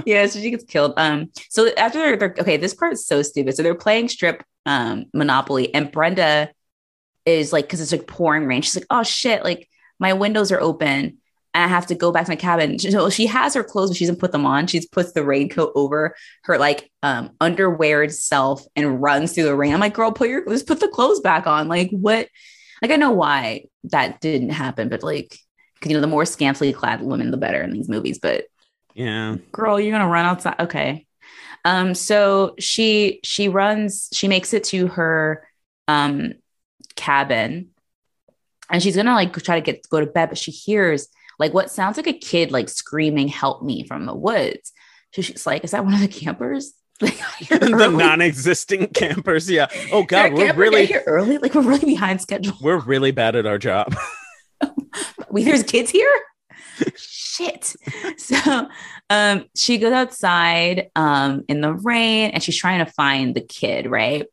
yeah, so she gets killed. Um, so after they're, they're okay, this part is so stupid. So they're playing strip um Monopoly, and Brenda is like, because it's like pouring rain. She's like, oh shit, like my windows are open. And I have to go back to my cabin. So she has her clothes, but she doesn't put them on. She puts the raincoat over her like um underwear self and runs through the rain. I'm like, girl, put your just put the clothes back on. Like what? Like I know why that didn't happen, but like, 'cause, you know, the more scantily clad women, the better in these movies. But yeah. girl, you're gonna run outside. Okay. Um, so she she runs, she makes it to her um cabin and she's gonna like try to get go to bed, but she hears like what sounds like a kid like screaming, help me from the woods. So she's like, Is that one of the campers? The non-existent campers. Yeah. Oh God, we're really here early. Like we're really behind schedule. we're really bad at our job. we there's kids here shit so um she goes outside um in the rain and she's trying to find the kid right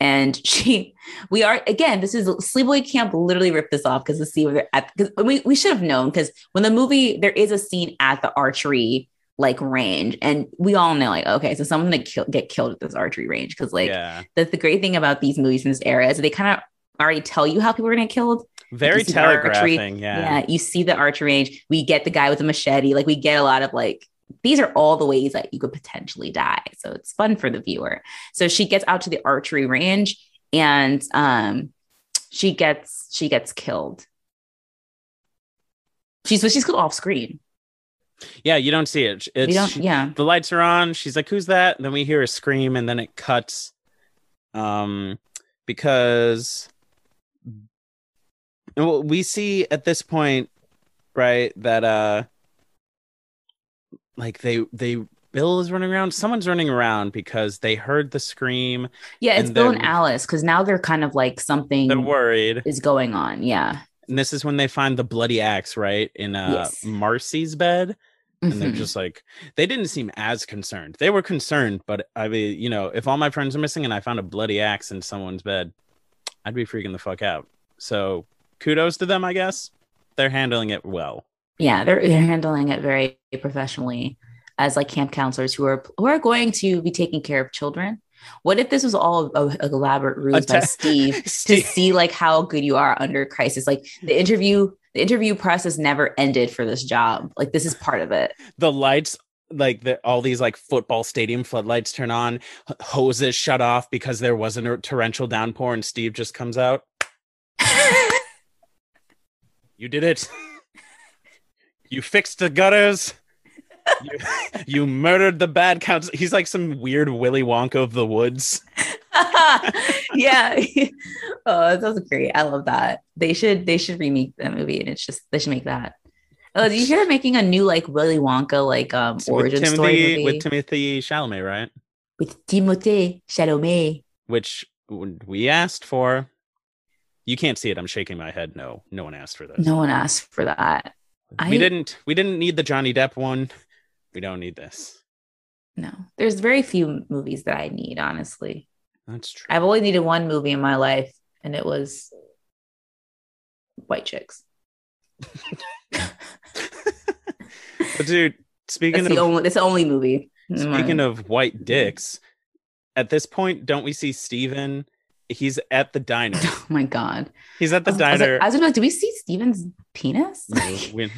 and she we are again this is sleepaway camp literally ripped this off because the scene where they're at because we, we should have known because when the movie there is a scene at the archery like range and we all know like okay so someone's gonna kill, get killed at this archery range because like yeah. that's the great thing about these movies in this era is they kind of already tell you how people are gonna get killed Very archery- telegraphing. yeah. Yeah. you see the archery range. We get the guy with the machete. Like we get a lot of like these are all the ways that you could potentially die. So it's fun for the viewer. So she gets out to the archery range and um she gets she gets killed. She's but she's killed off screen. Yeah, you don't see it. It's don't yeah. the lights are on. She's like, "Who's that?" And then we hear a scream, and then it cuts. Um, because well, we see at this point, right, that uh, like they they Bill is running around. Someone's running around because they heard the scream. Yeah, it's and Bill and Alice because now they're kind of like something They're worried, is going on. Yeah. and this is when they find the bloody axe, right, in uh Yes. Marcy's bed. And they're Mhm. just like they didn't seem as concerned. They were concerned, but I mean, you know, if all my friends are missing and I found a bloody axe in someone's bed, I'd be freaking the fuck out. So kudos to them, I guess. They're handling it well. yeah, they're, they're handling it very professionally as like camp counselors who are who are going to be taking care of children. What if this was all a, a elaborate ruse by Atta- Steve to see like how good you are under crisis? Like the interview, the interview process never ended for this job. Like this is part of it. the lights like the, all these like football stadium floodlights turn on hoses shut off because there wasn't a torrential downpour and steve just comes out you did it you fixed the gutters you, you murdered the bad counts he's like some weird willy wonka of the woods yeah. oh, that was great. I love that. They should they should remake that movie and it's just they should make that. Oh, did you hear they're making a new like Willy Wonka like um with origin story timothy movie with timothy chalamet right with Timothée Chalamet? which we asked for you can't see it i'm shaking my head no no one asked for this No one asked for that. I we didn't we didn't need the Johnny Depp one. We don't need this. No, there's very few movies that I need. Honestly, That's true. I've only needed one movie in my life, and it was White Chicks. but dude, speaking That's of the only. That's the only movie. speaking of white mm-hmm. dicks, at this point, don't we see Steven? He's at the diner. oh my god, He's at the I was, I was diner. like, I was like, do we see Steven's penis? No, we,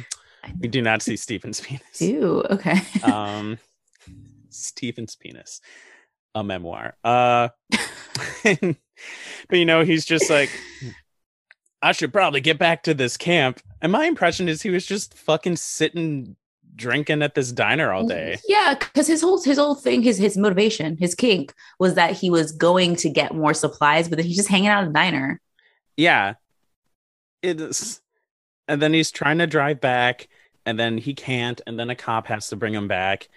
we do not see Stephen's penis. do okay. Um, Steven's penis, a memoir. Uh, but you know, he's just like, I should probably get back to this camp. And my impression is he was just fucking sitting drinking at this diner all day. Yeah, because his whole his whole thing, his his motivation, his kink was that he was going to get more supplies, but then he's just hanging out at the diner. Yeah. It is. And then he's trying to drive back, and then he can't, and then a cop has to bring him back.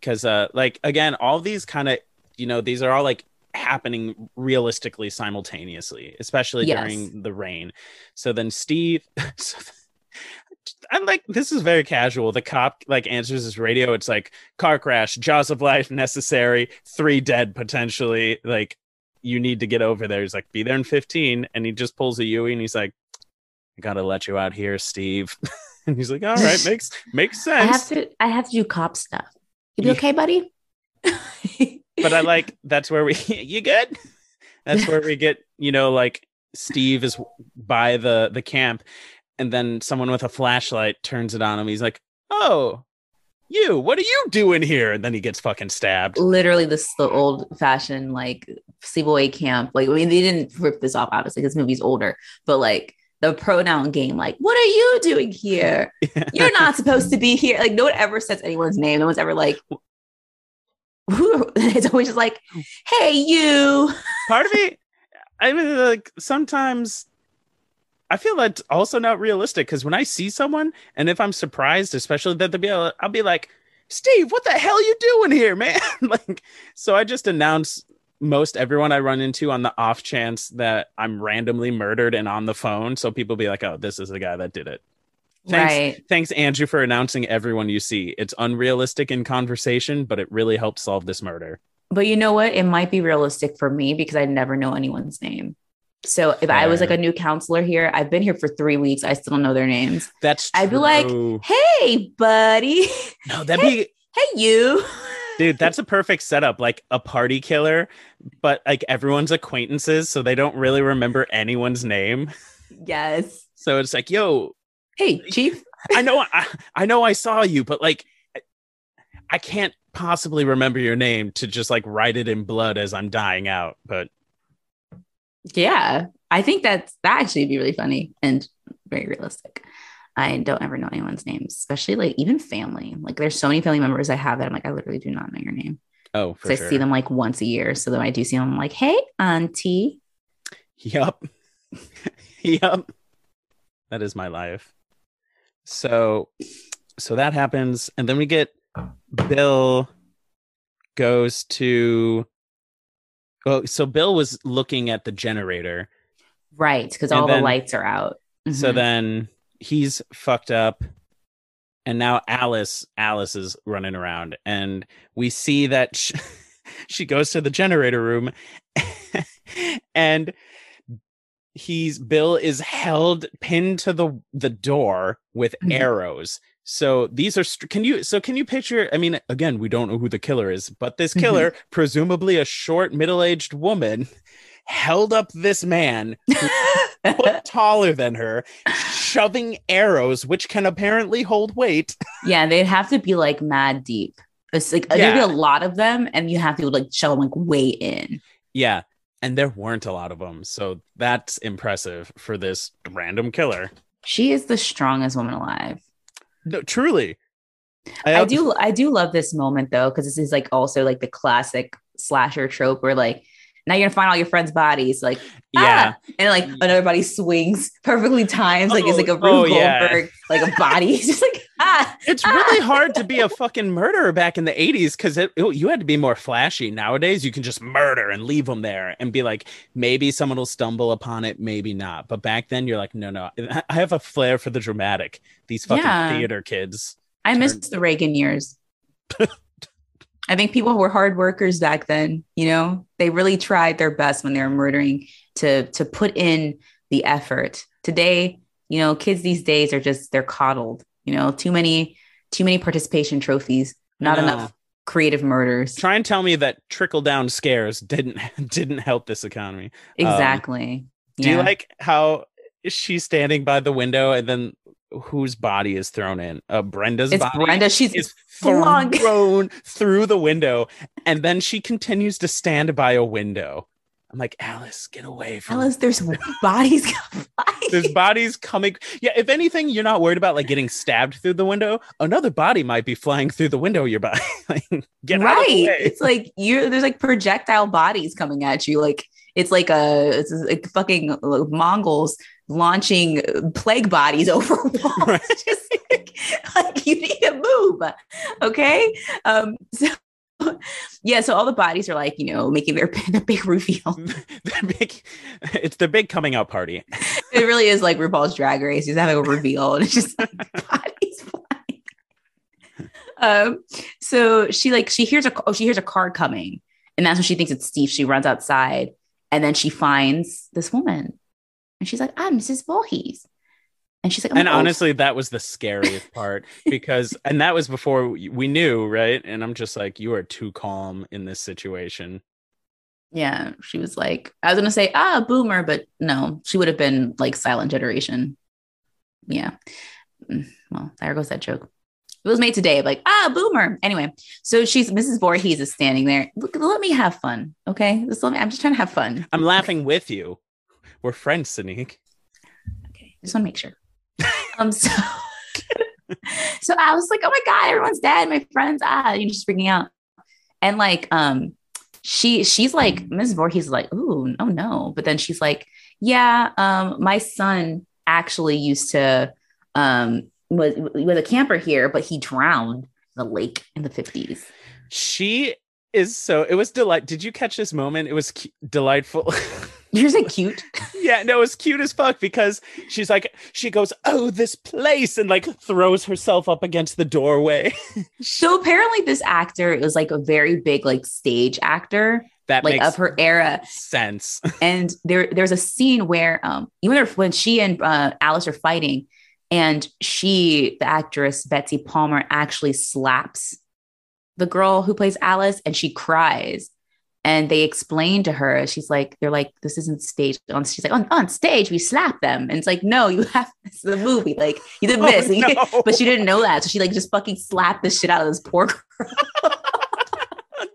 Cause uh like again, all these kind of you know, these are all like happening realistically simultaneously, especially Yes. during the rain. So then Steve so I'm like, this is very casual. The cop like answers his radio. It's like car crash, jaws of life necessary, three dead potentially. Like you need to get over there. He's like, be there in 15. And he just pulls a Yui and he's like, gotta let you out here, Steve. and he's like, all right, makes makes sense. I have to I have to do cop stuff. You be okay, buddy? but I like that's where we you good? That's where we get, you know, like Steve is by the the camp and then someone with a flashlight turns it on him. He's like, "Oh, you, what are you doing here?" And then he gets fucking stabbed. literally this is the old fashioned like sleepaway camp. Like I mean, they didn't rip this off obviously because movie's older, but like the pronoun game, like, what are you doing here? You're not supposed to be here. Like no one ever says anyone's name. No one's ever like it's always just like, oh. hey you. Part of me I mean like sometimes I feel that's also not realistic because when I see someone and if I'm surprised, especially that they'll be able, I'll be like, Steve, what the hell you doing here, man? like, so I just announce most everyone I run into on the off chance that I'm randomly murdered and on the phone. So people be like, oh, this is the guy that did it. Thanks, Right. thanks, Andrew, for announcing everyone you see. It's unrealistic in conversation, but it really helps solve this murder. But you know what? It might be realistic for me because I never know anyone's name. So if I was like a new counselor here, I've been here for three weeks. I still don't know their names. That's true. I'd be like. Hey, buddy. no, that'd be Hey, you. Dude, that's a perfect setup. Like a party killer, but like everyone's acquaintances, so they don't really remember anyone's name. Yes. So it's like, yo, Hey, chief. I know, I, I know, I saw you, but like, I can't possibly remember your name to just like write it in blood as I'm dying out. But Yeah. I think that's that actually be really funny and very realistic. I don't ever know anyone's names, especially like even family. Like there's so many family members I have that I'm like, I literally do not know your name. oh, So for I see them like once a year. So then I do see them I'm like, hey, auntie. Yup. yup. That is my life. So so that happens and then we get Bill goes to Oh, so Bill was looking at the generator. Right. Because all then- the lights are out. So Mhm. then he's fucked up and now Alice Alice is running around and we see that she, she goes to the generator room and he's Bill is held pinned to the the door with Mhm. arrows. So these are str- can you so can you picture I mean again we don't know who the killer is but this Mhm. killer presumably a short middle-aged woman held up this man taller than her shoving arrows which can apparently hold weight. yeah, they'd have to be like mad deep. It's like there'd be a lot of them, and you have to like shove them like way in. Yeah, and there weren't a lot of them. So that's impressive for this random killer. She is the strongest woman alive. No, truly. I do I do love this moment though, because this is like also like the classic slasher trope where like now you're gonna find all your friends' bodies, like Yeah. ah! and like another body swings perfectly timed, like it's like a Rube Oh, yeah. Goldberg, like a body. It's just like ah, It's really hard to be a fucking murderer back in the 80s because you had to be more flashy. Nowadays, you can just murder and leave them there and be like, maybe someone will stumble upon it, maybe not. But back then, you're like, no, no, I have a flair for the dramatic. These fucking Yeah. theater kids. I miss the Reagan years. I think people were hard workers back then. You know, they really tried their best when they were murdering to to put in the effort. Today, you know, kids these days are just they're coddled. You know, too many too many participation trophies, not know. enough creative murders. Try and tell me that trickle down scares didn't didn't help this economy. Um, exactly. Do you like how she's standing by the window and then whose body is thrown in? Uh, Brenda's it's body. Brenda. She's is flung. thrown through the window, and then she continues to stand by a window. I'm like, Alice, get away from. Alice, there's bodies There's bodies coming. Yeah, if anything, you're not worried about like getting stabbed through the window. Another body might be flying through the window you're by. like, get out of the right it's like you're there's like projectile bodies coming at you like it's like a it's like fucking mongols launching plague bodies over walls Right. Just like, like you need to move okay um so yeah so all the bodies are like you know making their the big reveal Their big, it's their big coming out party. it really is like RuPaul's Drag Race. He's having a reveal, and it's just like bodies flying. Um, so she like she hears a oh she hears a car coming, and that's when she thinks it's Steve. She runs outside, and then she finds this woman, and she's like, "I'm Mrs. Voorhees," and she's like, and "Oh, honestly that was the scariest part because and that was before we we knew right and i'm just like you are too calm in this situation yeah." She was like, "I was gonna say ah boomer, but no, she would have been like silent generation." Yeah. Mm, Well, there goes that joke. It was made today, like ah boomer. Anyway, so she's Mrs. Voorhees is standing there. Look, let me have fun, okay? Just let me. I'm just trying to have fun. i'm laughing with you we're friends Sanique. Okay, just want to make sure. um, so, so I was like, oh my god, everyone's dead. My friends, ah, you're just freaking out. And like, um, she she's like, Mrs. Voorhees is like, ooh, oh no. But then she's like, yeah, um, my son actually used to um was was a camper here, but he drowned in the lake in the 50s. she is so it was delight did you catch this moment it was cu- delightful You're so cute. yeah no it was cute as fuck because she's like she goes oh this place and like throws herself up against the doorway so apparently this actor is like a very big like stage actor, that like makes of her era. sense and there there's a scene where um even though when she and uh, Alice are fighting and she the actress Betsy Palmer actually slaps the girl who plays Alice and she cries and they explain to her she's like they're like this isn't stage. On she's like on, on stage we slap them. And it's like no you have this is a movie like you did Oh, this no. but she didn't know that. So she like just fucking slapped the shit out of this poor girl.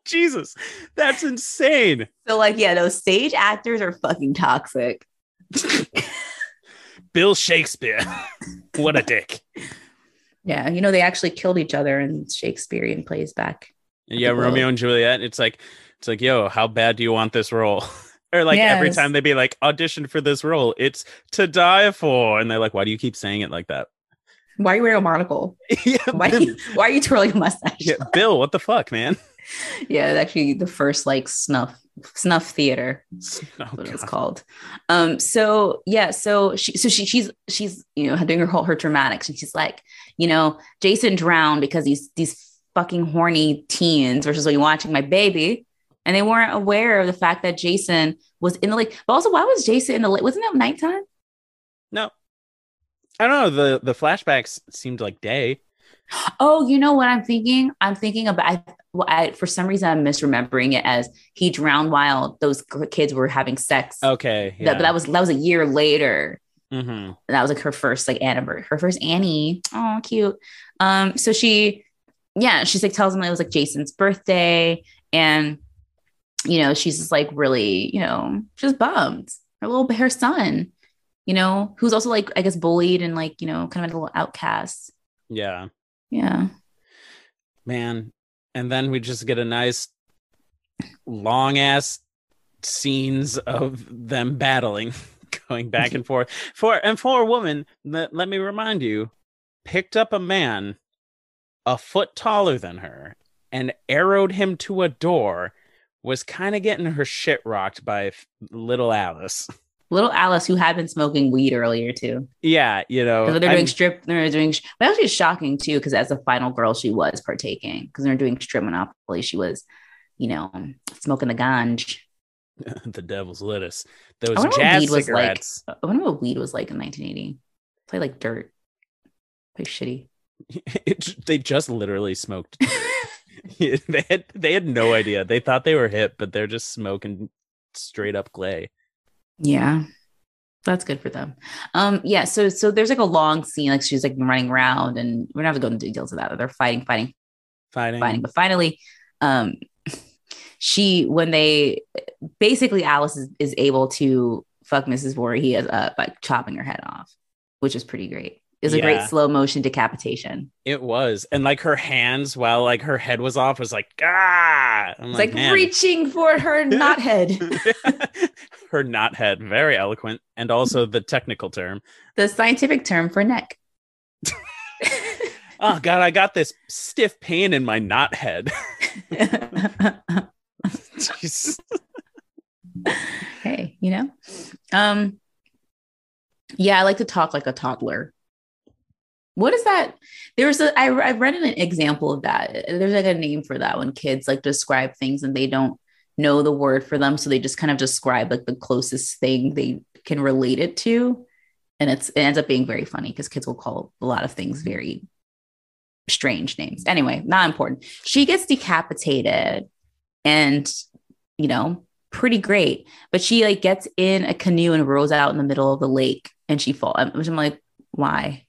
Jesus that's insane. So like yeah those stage actors are fucking toxic. Bill shakespeare. What a dick. Yeah, you know they actually killed each other in Shakespearean plays back. yeah romeo and juliet. It's like it's like yo how bad do you want this role? Or like every time they'd be like audition for this role it's to die for. And they're like why do you keep saying it like that? Why are you wearing a monocle? yeah, Why are you, why are you twirling a mustache? yeah, bill what the fuck man? Yeah, actually the first like snuff snuff theater. Oh, what it's called. Um, so yeah, so she so she she's she's you know doing her whole her dramatics. And she's like, you know, Jason drowned because these these fucking horny teens versus like watching my baby. And they weren't aware of the fact that Jason was in the lake. But also, why was Jason in the lake? Wasn't it nighttime? No. I don't know. The the flashbacks seemed like day. Oh, you know what I'm thinking? I'm thinking about. I, well, I for some reason I'm misremembering it as he drowned while those kids were having sex. Okay. That- but that was that was a year later. hmm that was like her first like anniversary, her first Annie. Oh, cute. Um, so she, yeah, she's like tells him it was like Jason's birthday, and you know, she's just like really, you know, just bummed. Her little her son, you know, who's also like I guess bullied and like you know, kind of a little outcast. Yeah. Yeah, Man. And then we just get a nice long ass scenes of them battling, going back and forth. For and for a woman, let, let me remind you, picked up a man a foot taller than her and arrowed him to a door, was kind of getting her shit rocked by little Alice. little Alice who had been smoking weed earlier too. Yeah, you know, they're doing I'm- strip. They're doing, but actually, shocking too because as a final girl, she was partaking because they're doing strip monopoly. She was, you know, smoking the ganj. the devil's lettuce. Those I wonder what jazz was like. cigarettes. I wonder what weed was like in 1980. Play like dirt. Play shitty. It, they just literally smoked. they had they had no idea. They thought they were hip, but they're just smoking straight up clay. yeah, that's good for them. Um, yeah. So so there's like a long scene, like she's like running around, and we're not gonna go into details of that. They're fighting, fighting, Fighting. fighting, but finally, um, she when they basically Alice is, is able to fuck Mrs. Voorhees up by chopping her head off, which is pretty great. It's a Yeah. great slow motion decapitation. It was, and like her hands, while like her head was off, was like ah. I'm It's like, man. reaching for her knot head. her knot head, very eloquent, and also the technical term. the scientific term for neck. Oh god, I got this stiff pain in my knot head. Jeez. hey, you know? Um yeah, I like to talk like a toddler. What is that? There's a I, I read an example of that. There's like a name for that when kids like describe things and they don't know the word for them. So they just kind of describe like the closest thing they can relate it to. And it's it ends up being very funny because kids will call a lot of things mm-hmm. very strange names. Anyway, not important. She gets decapitated and you know, pretty great. But she like gets in a canoe and rows out in the middle of the lake and she falls. Which I'm like, why?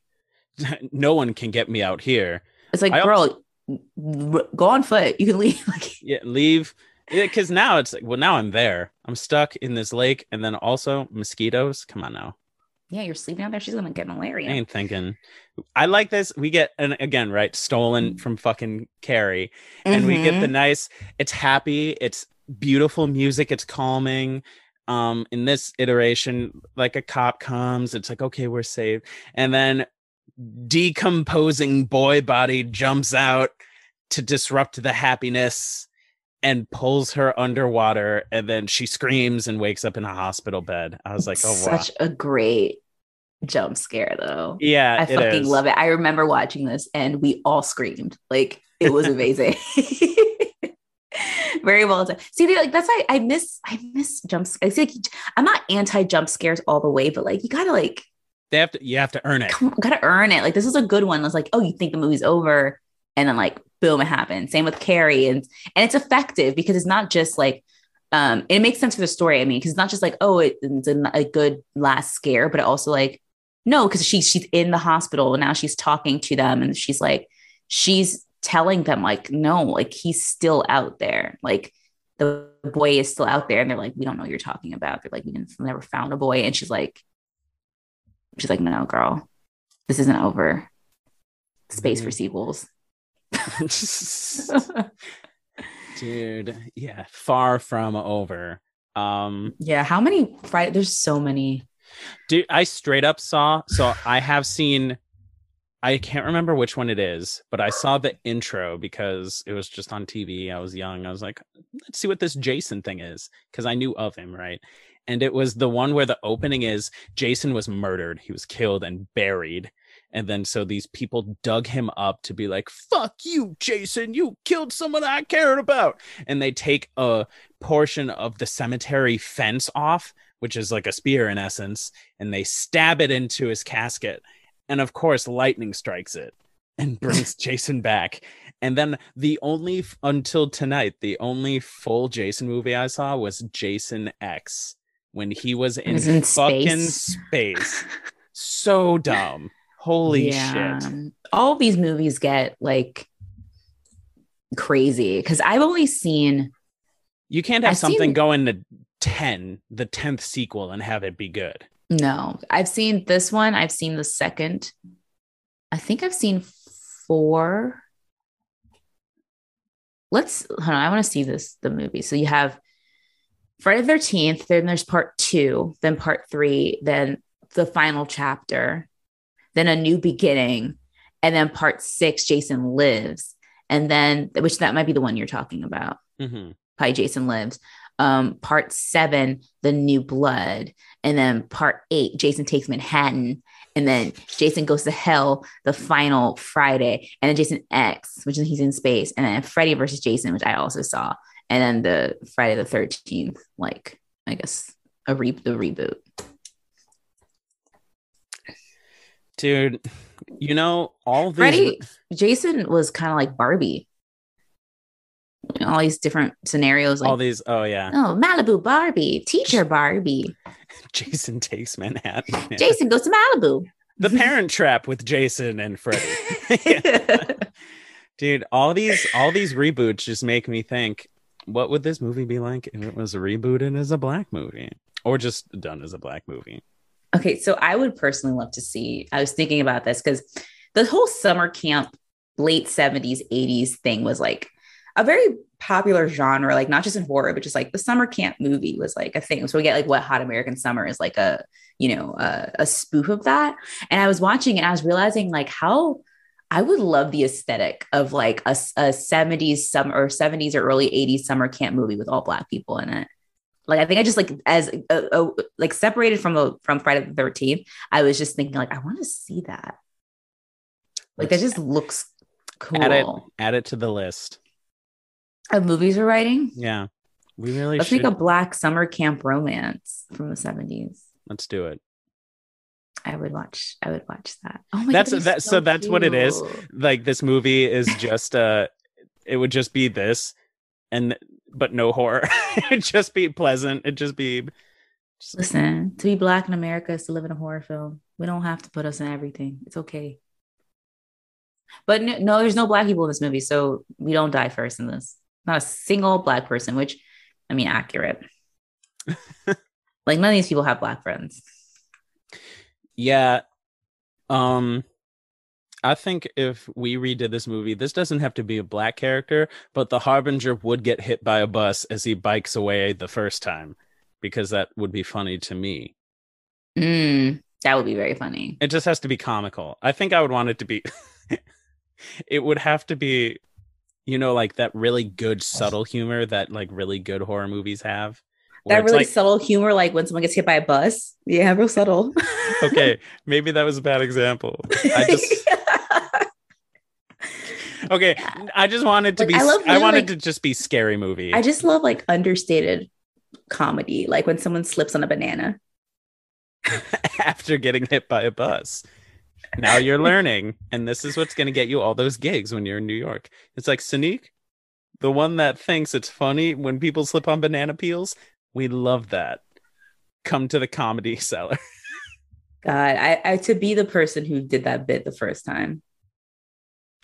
no one can get me out here. It's like, I girl, r- go on foot. You can leave. Like, Yeah, leave. Because now it's like, well, now I'm there. I'm stuck in this lake, and then also mosquitoes. Come on now. yeah, you're sleeping out there. She's gonna get malaria. I ain't thinking. I like this. We get and again, right, stolen from fucking Carrie, and we get the Mhm. nice. It's happy. It's beautiful music. It's calming. Um, in this iteration, like a cop comes, it's like okay, we're saved, and then decomposing boy body jumps out to disrupt the happiness and pulls her underwater and then she screams and wakes up in a hospital bed i was like oh wow such a great jump scare though. yeah I fucking is. love it. I remember watching this and we all screamed. Like it was amazing. Very well done. See, like that's why I miss I miss jump scares. Like, I'm not anti jump scares all the way, but like you gotta like they have to you have to earn it come, gotta earn it. Like this is a good one. It's like, oh, you think the movie's over, and then like boom, it happens. Same with Carrie, and and it's effective because it's not just like um it makes sense for the story. I mean, because it's not just like oh, it, it's a, a good last scare, but it also like no, because she's she's in the hospital and now she's talking to them, and she's like she's telling them like no, like he's still out there, like. The boy is still out there, and they're like, "We don't know what you're talking about." They're like, "We never found a boy," and she's like, She's like, no, girl, this isn't over. Space for sequels. dude yeah far from over um yeah. How many Friday? There's so many. dude i straight up saw so i have seen I can't remember which one it is, but I saw the intro because it was just on TV. I was young. I was like, let's see what this Jason thing is because I knew of him, right? And it was the one where the opening is Jason was murdered, he was killed and buried. And then so these people dug him up to be like, fuck you, Jason, you killed someone I cared about. And they take a portion of the cemetery fence off, which is like a spear in essence, and they stab it into his casket and of course lightning strikes it and brings Jason back. And then the only until tonight, the only full Jason movie I saw was Jason X when he was in, was in fucking space. space. so dumb. Holy Yeah. shit. All these movies get like crazy because I've only seen You can't have I've something seen- go into 10, the 10th sequel, and have it be good. no, I've seen this one. I've seen the second. I think I've seen four. Let's hold on. I want to see this the movie. So you have Friday the 13th, then there's part two, then part three, then the final chapter, then a new beginning, and then part six, Jason lives. And then which that might be the one you're talking about. hmm Probably Jason Lives. Um, part seven, The New Blood. And then part eight, Jason Takes Manhattan. And then Jason Goes to Hell, the final Friday. And then Jason X, which is he's in space. And then Freddy versus Jason, which I also saw. And then the Friday the 13th, like, I guess, a re- the reboot. Dude, you know, all these. Freddy, Jason was kind of like Barbie. All these different scenarios, like, all these, oh yeah, oh, Malibu Barbie, teacher Barbie. Jason takes Manhattan. Jason goes to Malibu. the Parent Trap with Jason and Freddy. Dude, all these all these reboots just make me think, what would this movie be like if it was rebooted as a black movie, or just done as a black movie? okay, so I would personally love to see. I was thinking about this because the whole summer camp, late 70s, 80s thing was like a very popular genre, like not just in horror, but just like the summer camp movie was like a thing. So we get like what Hot American Summer is like a, you know, a, a spoof of that. And I was watching and I was realizing like how I would love the aesthetic of like a, a 70s summer or 70s or early 80s summer camp movie with all black people in it. Like I think I just like as a, a, like separated from the from Friday the Thirteenth. I was just thinking like I want to see that. Like that just looks cool. Add it, add it to the list. Of movies we're writing. Yeah, we really Let's should. make a black summer camp romance from the seventies. Let's do it. I would watch. I would watch that. Oh my That's- god, that- so that's what it is. Like this movie is just uh it would just be this, and but no horror. It'd just be pleasant. It'd just be. just- Listen, to be black in America is to live in a horror film. We don't have to put us in everything. It's okay. But no, no, there's no black people in this movie, so we don't die first in this. Not a single black person, which I mean, accurate. like none of these people have black friends. Yeah. Um I think if we redid this movie, this doesn't have to be a black character, but the Harbinger would get hit by a bus as he bikes away the first time because that would be funny to me. Mm, that would be very funny. It just has to be comical. I think I would want it to be it would have to be you know like that really good subtle humor that like really good horror movies have. That really like, subtle humor, like when someone gets hit by a bus. Yeah, real subtle. okay, maybe that was a bad example. I just Okay, I just wanted to Like, be. I I, love really, wanted like- to just be scary movie. I just love like understated comedy, like when someone slips on a banana. after getting hit by a bus. Now you're learning, and this is what's going to get you all those gigs when you're in New York. It's like Seynique, the one that thinks it's funny when people slip on banana peels. We love that. Come to the comedy cellar. God, I, I to be the person who did that bit the first time.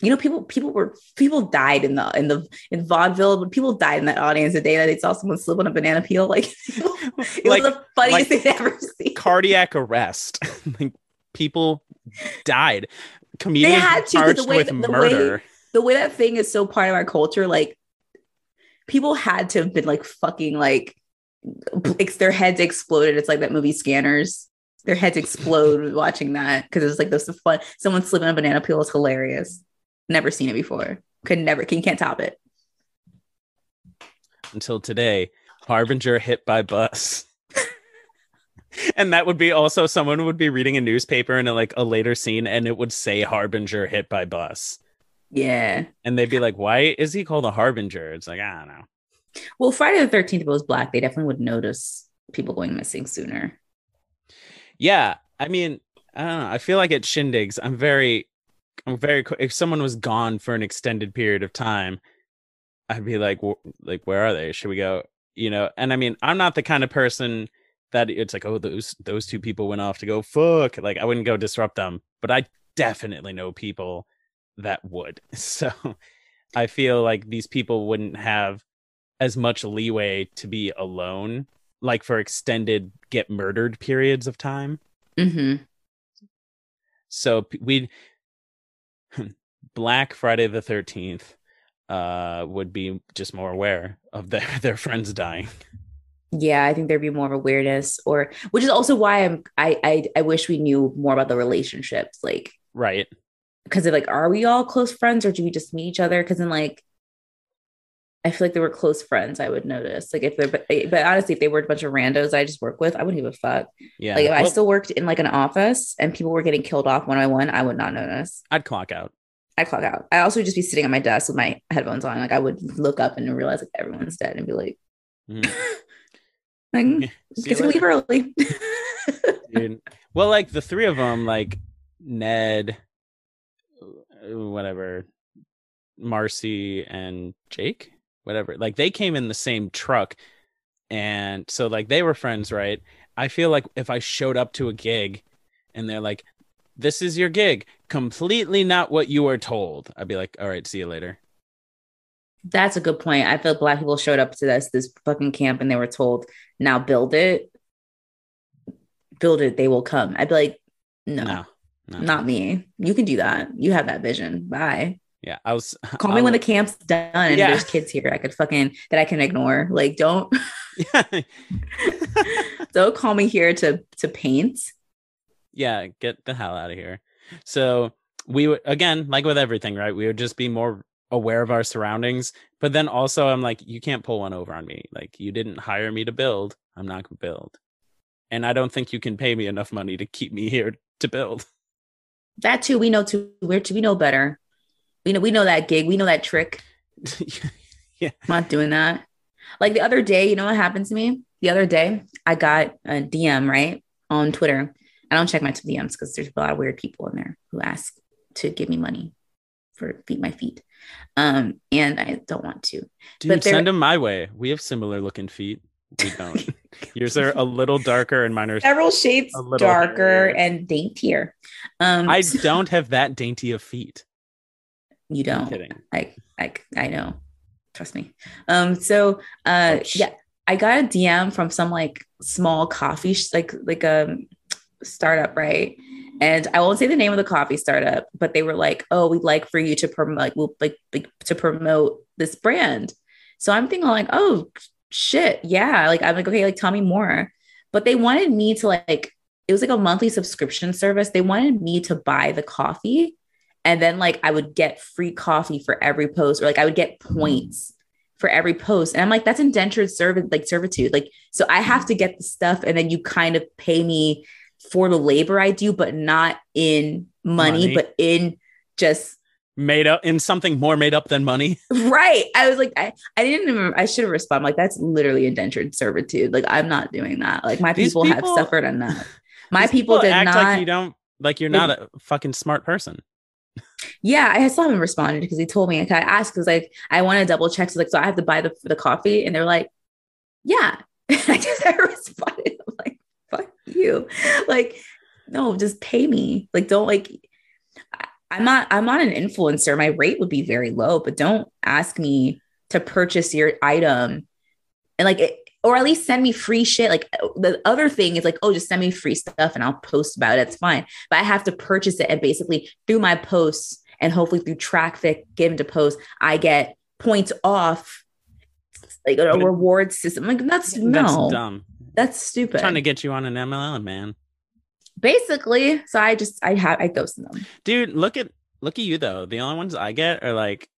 You know, people people were people died in the in the in vaudeville, but people died in that audience the day that they saw someone slip on a banana peel. Like it like was the funniest like thing I've ever seen. cardiac arrest. like people died. Comedians had were to, 'cause the way with the murder. The way that thing is so part of our culture, like people had to have been like fucking like it's their heads exploded. It's like that movie Scanners. their heads explode watching that because it was like this is fun. Someone slipping a banana peel is hilarious. Never seen it before. Could never. Can can't top it. Until today, Harbinger hit by bus. and that would be also someone would be reading a newspaper in a, like a later scene and it would say Harbinger hit by bus. Yeah. And they'd be like, why is he called a Harbinger? It's like, I don't know. Well, Friday the 13th, if it was black, they definitely would notice people going missing sooner. Yeah. I mean, I don't know. I feel like at shindigs, I'm very, I'm very, if someone was gone for an extended period of time, I'd be like, like, where are they? Should we go? You know, and I mean, I'm not the kind of person that it's like, oh, those those two people went off to go fuck. Like, I wouldn't go disrupt them, but I definitely know people that would. So I feel like these people wouldn't have as much leeway to be alone, like for extended get murdered periods of time. Mm-hmm. So we Black Friday the Thirteenth uh, would be just more aware of their their friends dying. Yeah, I think there'd be more of awareness, or which is also why I'm I I, I wish we knew more about the relationships, like right. Because like, are we all close friends, or do we just meet each other? Because then like I feel like they were close friends. I would notice, like if they're, but, but, honestly, if they were a bunch of randos I just work with, I wouldn't give a fuck. Yeah. Like if well, I still worked in like an office and people were getting killed off one by one, I would not notice. I'd clock out. I'd clock out. I also would just be sitting at my desk with my headphones on. Like I would look up and realize like everyone's dead and be like, mm. like, get to leave early. well, like the three of them, like Ned, uh, whatever, Marcy and Jake whatever. Like they came in the same truck. And so like they were friends, right? I feel like if I showed up to a gig and they're like, this is your gig, completely not what you were told, I'd be like, all right, see you later. That's a good point. I feel black people showed up to this this fucking camp and they were told, now build it. Build it, they will come. I'd be like, no, no, no. not me. You can do that. You have that vision. Bye. Yeah, I was. Call me when the camp's done and yeah. there's kids here. I could fucking that I can ignore. Like, don't. don't call me here to to paint. Yeah, get the hell out of here. So we would again, like with everything, right? We would just be more aware of our surroundings. But then also, I'm like, you can't pull one over on me. Like, you didn't hire me to build. I'm not gonna build, and I don't think you can pay me enough money to keep me here to build. That too, we know too. We're to we know better. We know we know that gig. We know that trick. yeah. I'm not doing that. Like the other day, you know what happened to me? The other day, I got a DM, right? On Twitter. I don't check my DMs because there's a lot of weird people in there who ask to give me money for feet my feet. Um, and I don't want to. Dude, but send them my way. We have similar looking feet. We don't. Yours are a little darker and mine are several shades darker and daintier. Um, I don't have that dainty of feet. You don't. I, I I know. Trust me. Um. So, uh, Ouch. yeah, I got a DM from some like small coffee, sh- like like a um, startup, right? And I won't say the name of the coffee startup, but they were like, "Oh, we'd like for you to promote, like, we'll like, like to promote this brand." So I'm thinking like, "Oh, shit, yeah!" Like I'm like, "Okay, like tell me more." But they wanted me to like, it was like a monthly subscription service. They wanted me to buy the coffee and then like I would get free coffee for every post, or like I would get points for every post. And I'm like, that's indentured service, like servitude. Like, so I have to get the stuff, and then you kind of pay me for the labor I do, but not in money, money. but in just made up in something more made up than money. Right. I was like, I, I didn't even I should have responded. Like, that's literally indentured servitude. Like, I'm not doing that. Like my people, people, have suffered enough. My people, people, did not like you don't like you're not a fucking smart person yeah, I still haven't responded because he told me. I asked because like I want to double check. So like, so I have to buy the the coffee, and they're like, yeah. I just never responded. I'm like, fuck you. Like, no, just pay me. Like, don't like. I'm not. I'm not an influencer. My rate would be very low, but don't ask me to purchase your item. And like, it, or at least send me free shit. Like uh, the other thing is like, oh, just send me free stuff and I'll post about it. It's fine. But I have to purchase it and basically through my posts and hopefully through traffic given to post, I get points off like a but reward system. Like that's no that's dumb. That's stupid. I'm trying to get you on an MLM, man. Basically, so I just I have I ghost them. Dude, look at look at you though. The only ones I get are like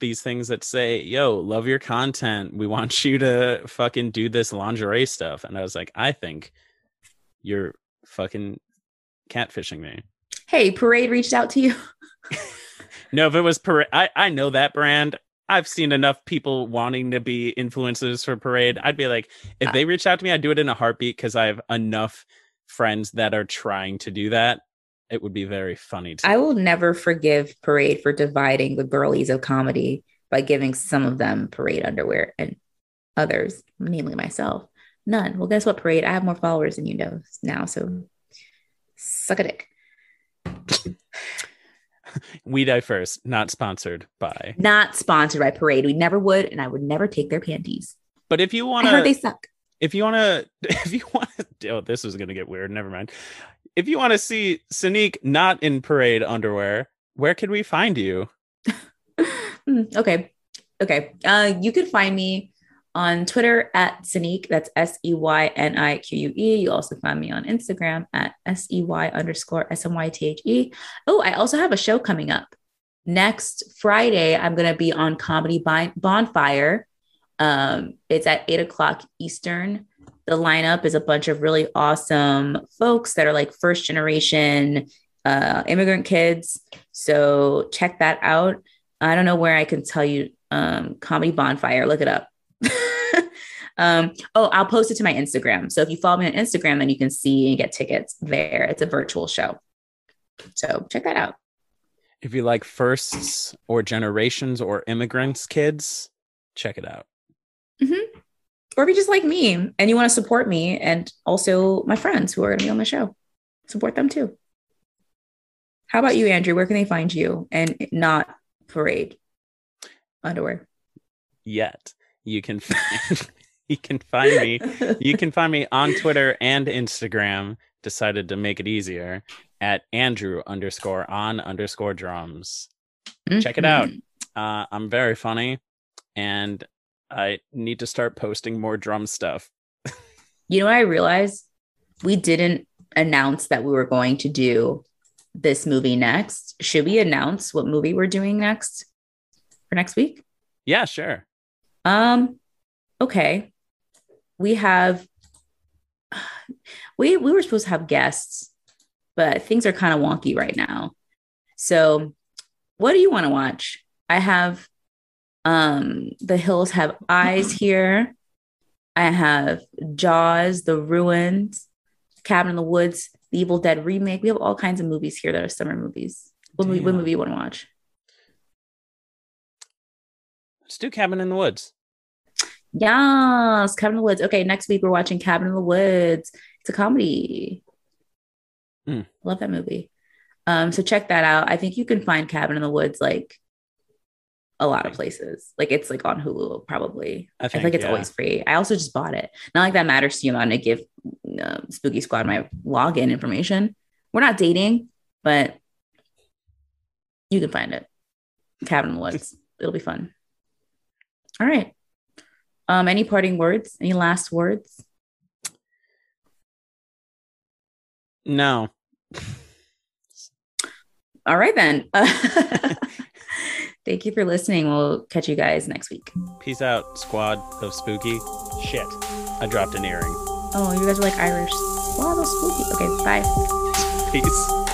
these things that say, "Yo, love your content. We want you to fucking do this lingerie stuff." And I was like, "I think you're fucking catfishing me." Hey, Parade reached out to you. No, if it was Parade, I, I know that brand. I've seen enough people wanting to be influencers for Parade. I'd be like, if uh they reached out to me, I'd do it in a heartbeat because I have enough friends that are trying to do that. It would be very funny. To I will never forgive Parade for dividing the girlies of comedy by giving some of them Parade underwear and others, namely myself, none. Well, guess what, Parade? I have more followers than you know now, so suck a dick. we die first, not sponsored by. Not sponsored by Parade. We never would, and I would never take their panties. But if you want heard they suck. if you want to, if you want to, oh, this is gonna get weird. Never mind. If you want to see Seynique not in parade underwear, where can we find you? Hmm, okay. Okay. Uh, you can find me on Twitter at Seynique. That's S E Y N I Q U E. You also find me on Instagram at S E Y underscore S M Y T H E. Oh, I also have a show coming up. Next Friday, I'm going to be on Comedy Bonfire. Um, it's at eight o'clock Eastern. The lineup is a bunch of really awesome folks that are like first generation uh, immigrant kids. So check that out. I don't know where I can tell you um, Comedy Bonfire. Look it up. um, oh, I'll post it to my Instagram. So if you follow me on Instagram, then you can see and get tickets there. It's a virtual show. So check that out. If you like firsts or generations or immigrants kids, check it out. Mm-hmm. Or if you just like me and you want to support me and also my friends who are going to be on the show, support them too. How about you, Andrew? Where can they find you and not parade underwear? Yet you can find you can find me you can find me on Twitter and Instagram. Decided to make it easier at Andrew underscore on underscore drums. Check it out. Mhm. Uh, I'm very funny, and I need to start posting more drum stuff. You know what I realized? We didn't announce that we were going to do this movie next. Should we announce what movie we're doing next for next week? Yeah, sure. Um, okay. We have we we were supposed to have guests, but things are kind of wonky right now. So, what do you want to watch? I have um The Hills Have Eyes here. I have Jaws, The Ruins, Cabin in the Woods, The Evil Dead remake. We have all kinds of movies here that are summer movies. What movie, what movie you want to watch? Let's do Cabin in the Woods. Yes, Cabin in the Woods. Okay, next week we're watching Cabin in the Woods. It's a comedy. Hmm. Love that movie. Um, so check that out. I think you can find Cabin in the Woods like a lot of places. Like it's like on Hulu, probably. I I feel think like it's yeah. always free. I also just bought it. Not like that matters to you. I'm gonna give uh, Spooky Squad my login information. We're not dating, but you can find it. Cabin in the Woods. It'll be fun. All right. Um, any parting words? Any last words? No. All right then. Thank you for listening. We'll catch you guys next week. Peace out, squad of spooky. Shit. I dropped an earring. Oh, you guys are like Irish. Wow, that's spooky. Okay, bye. Peace.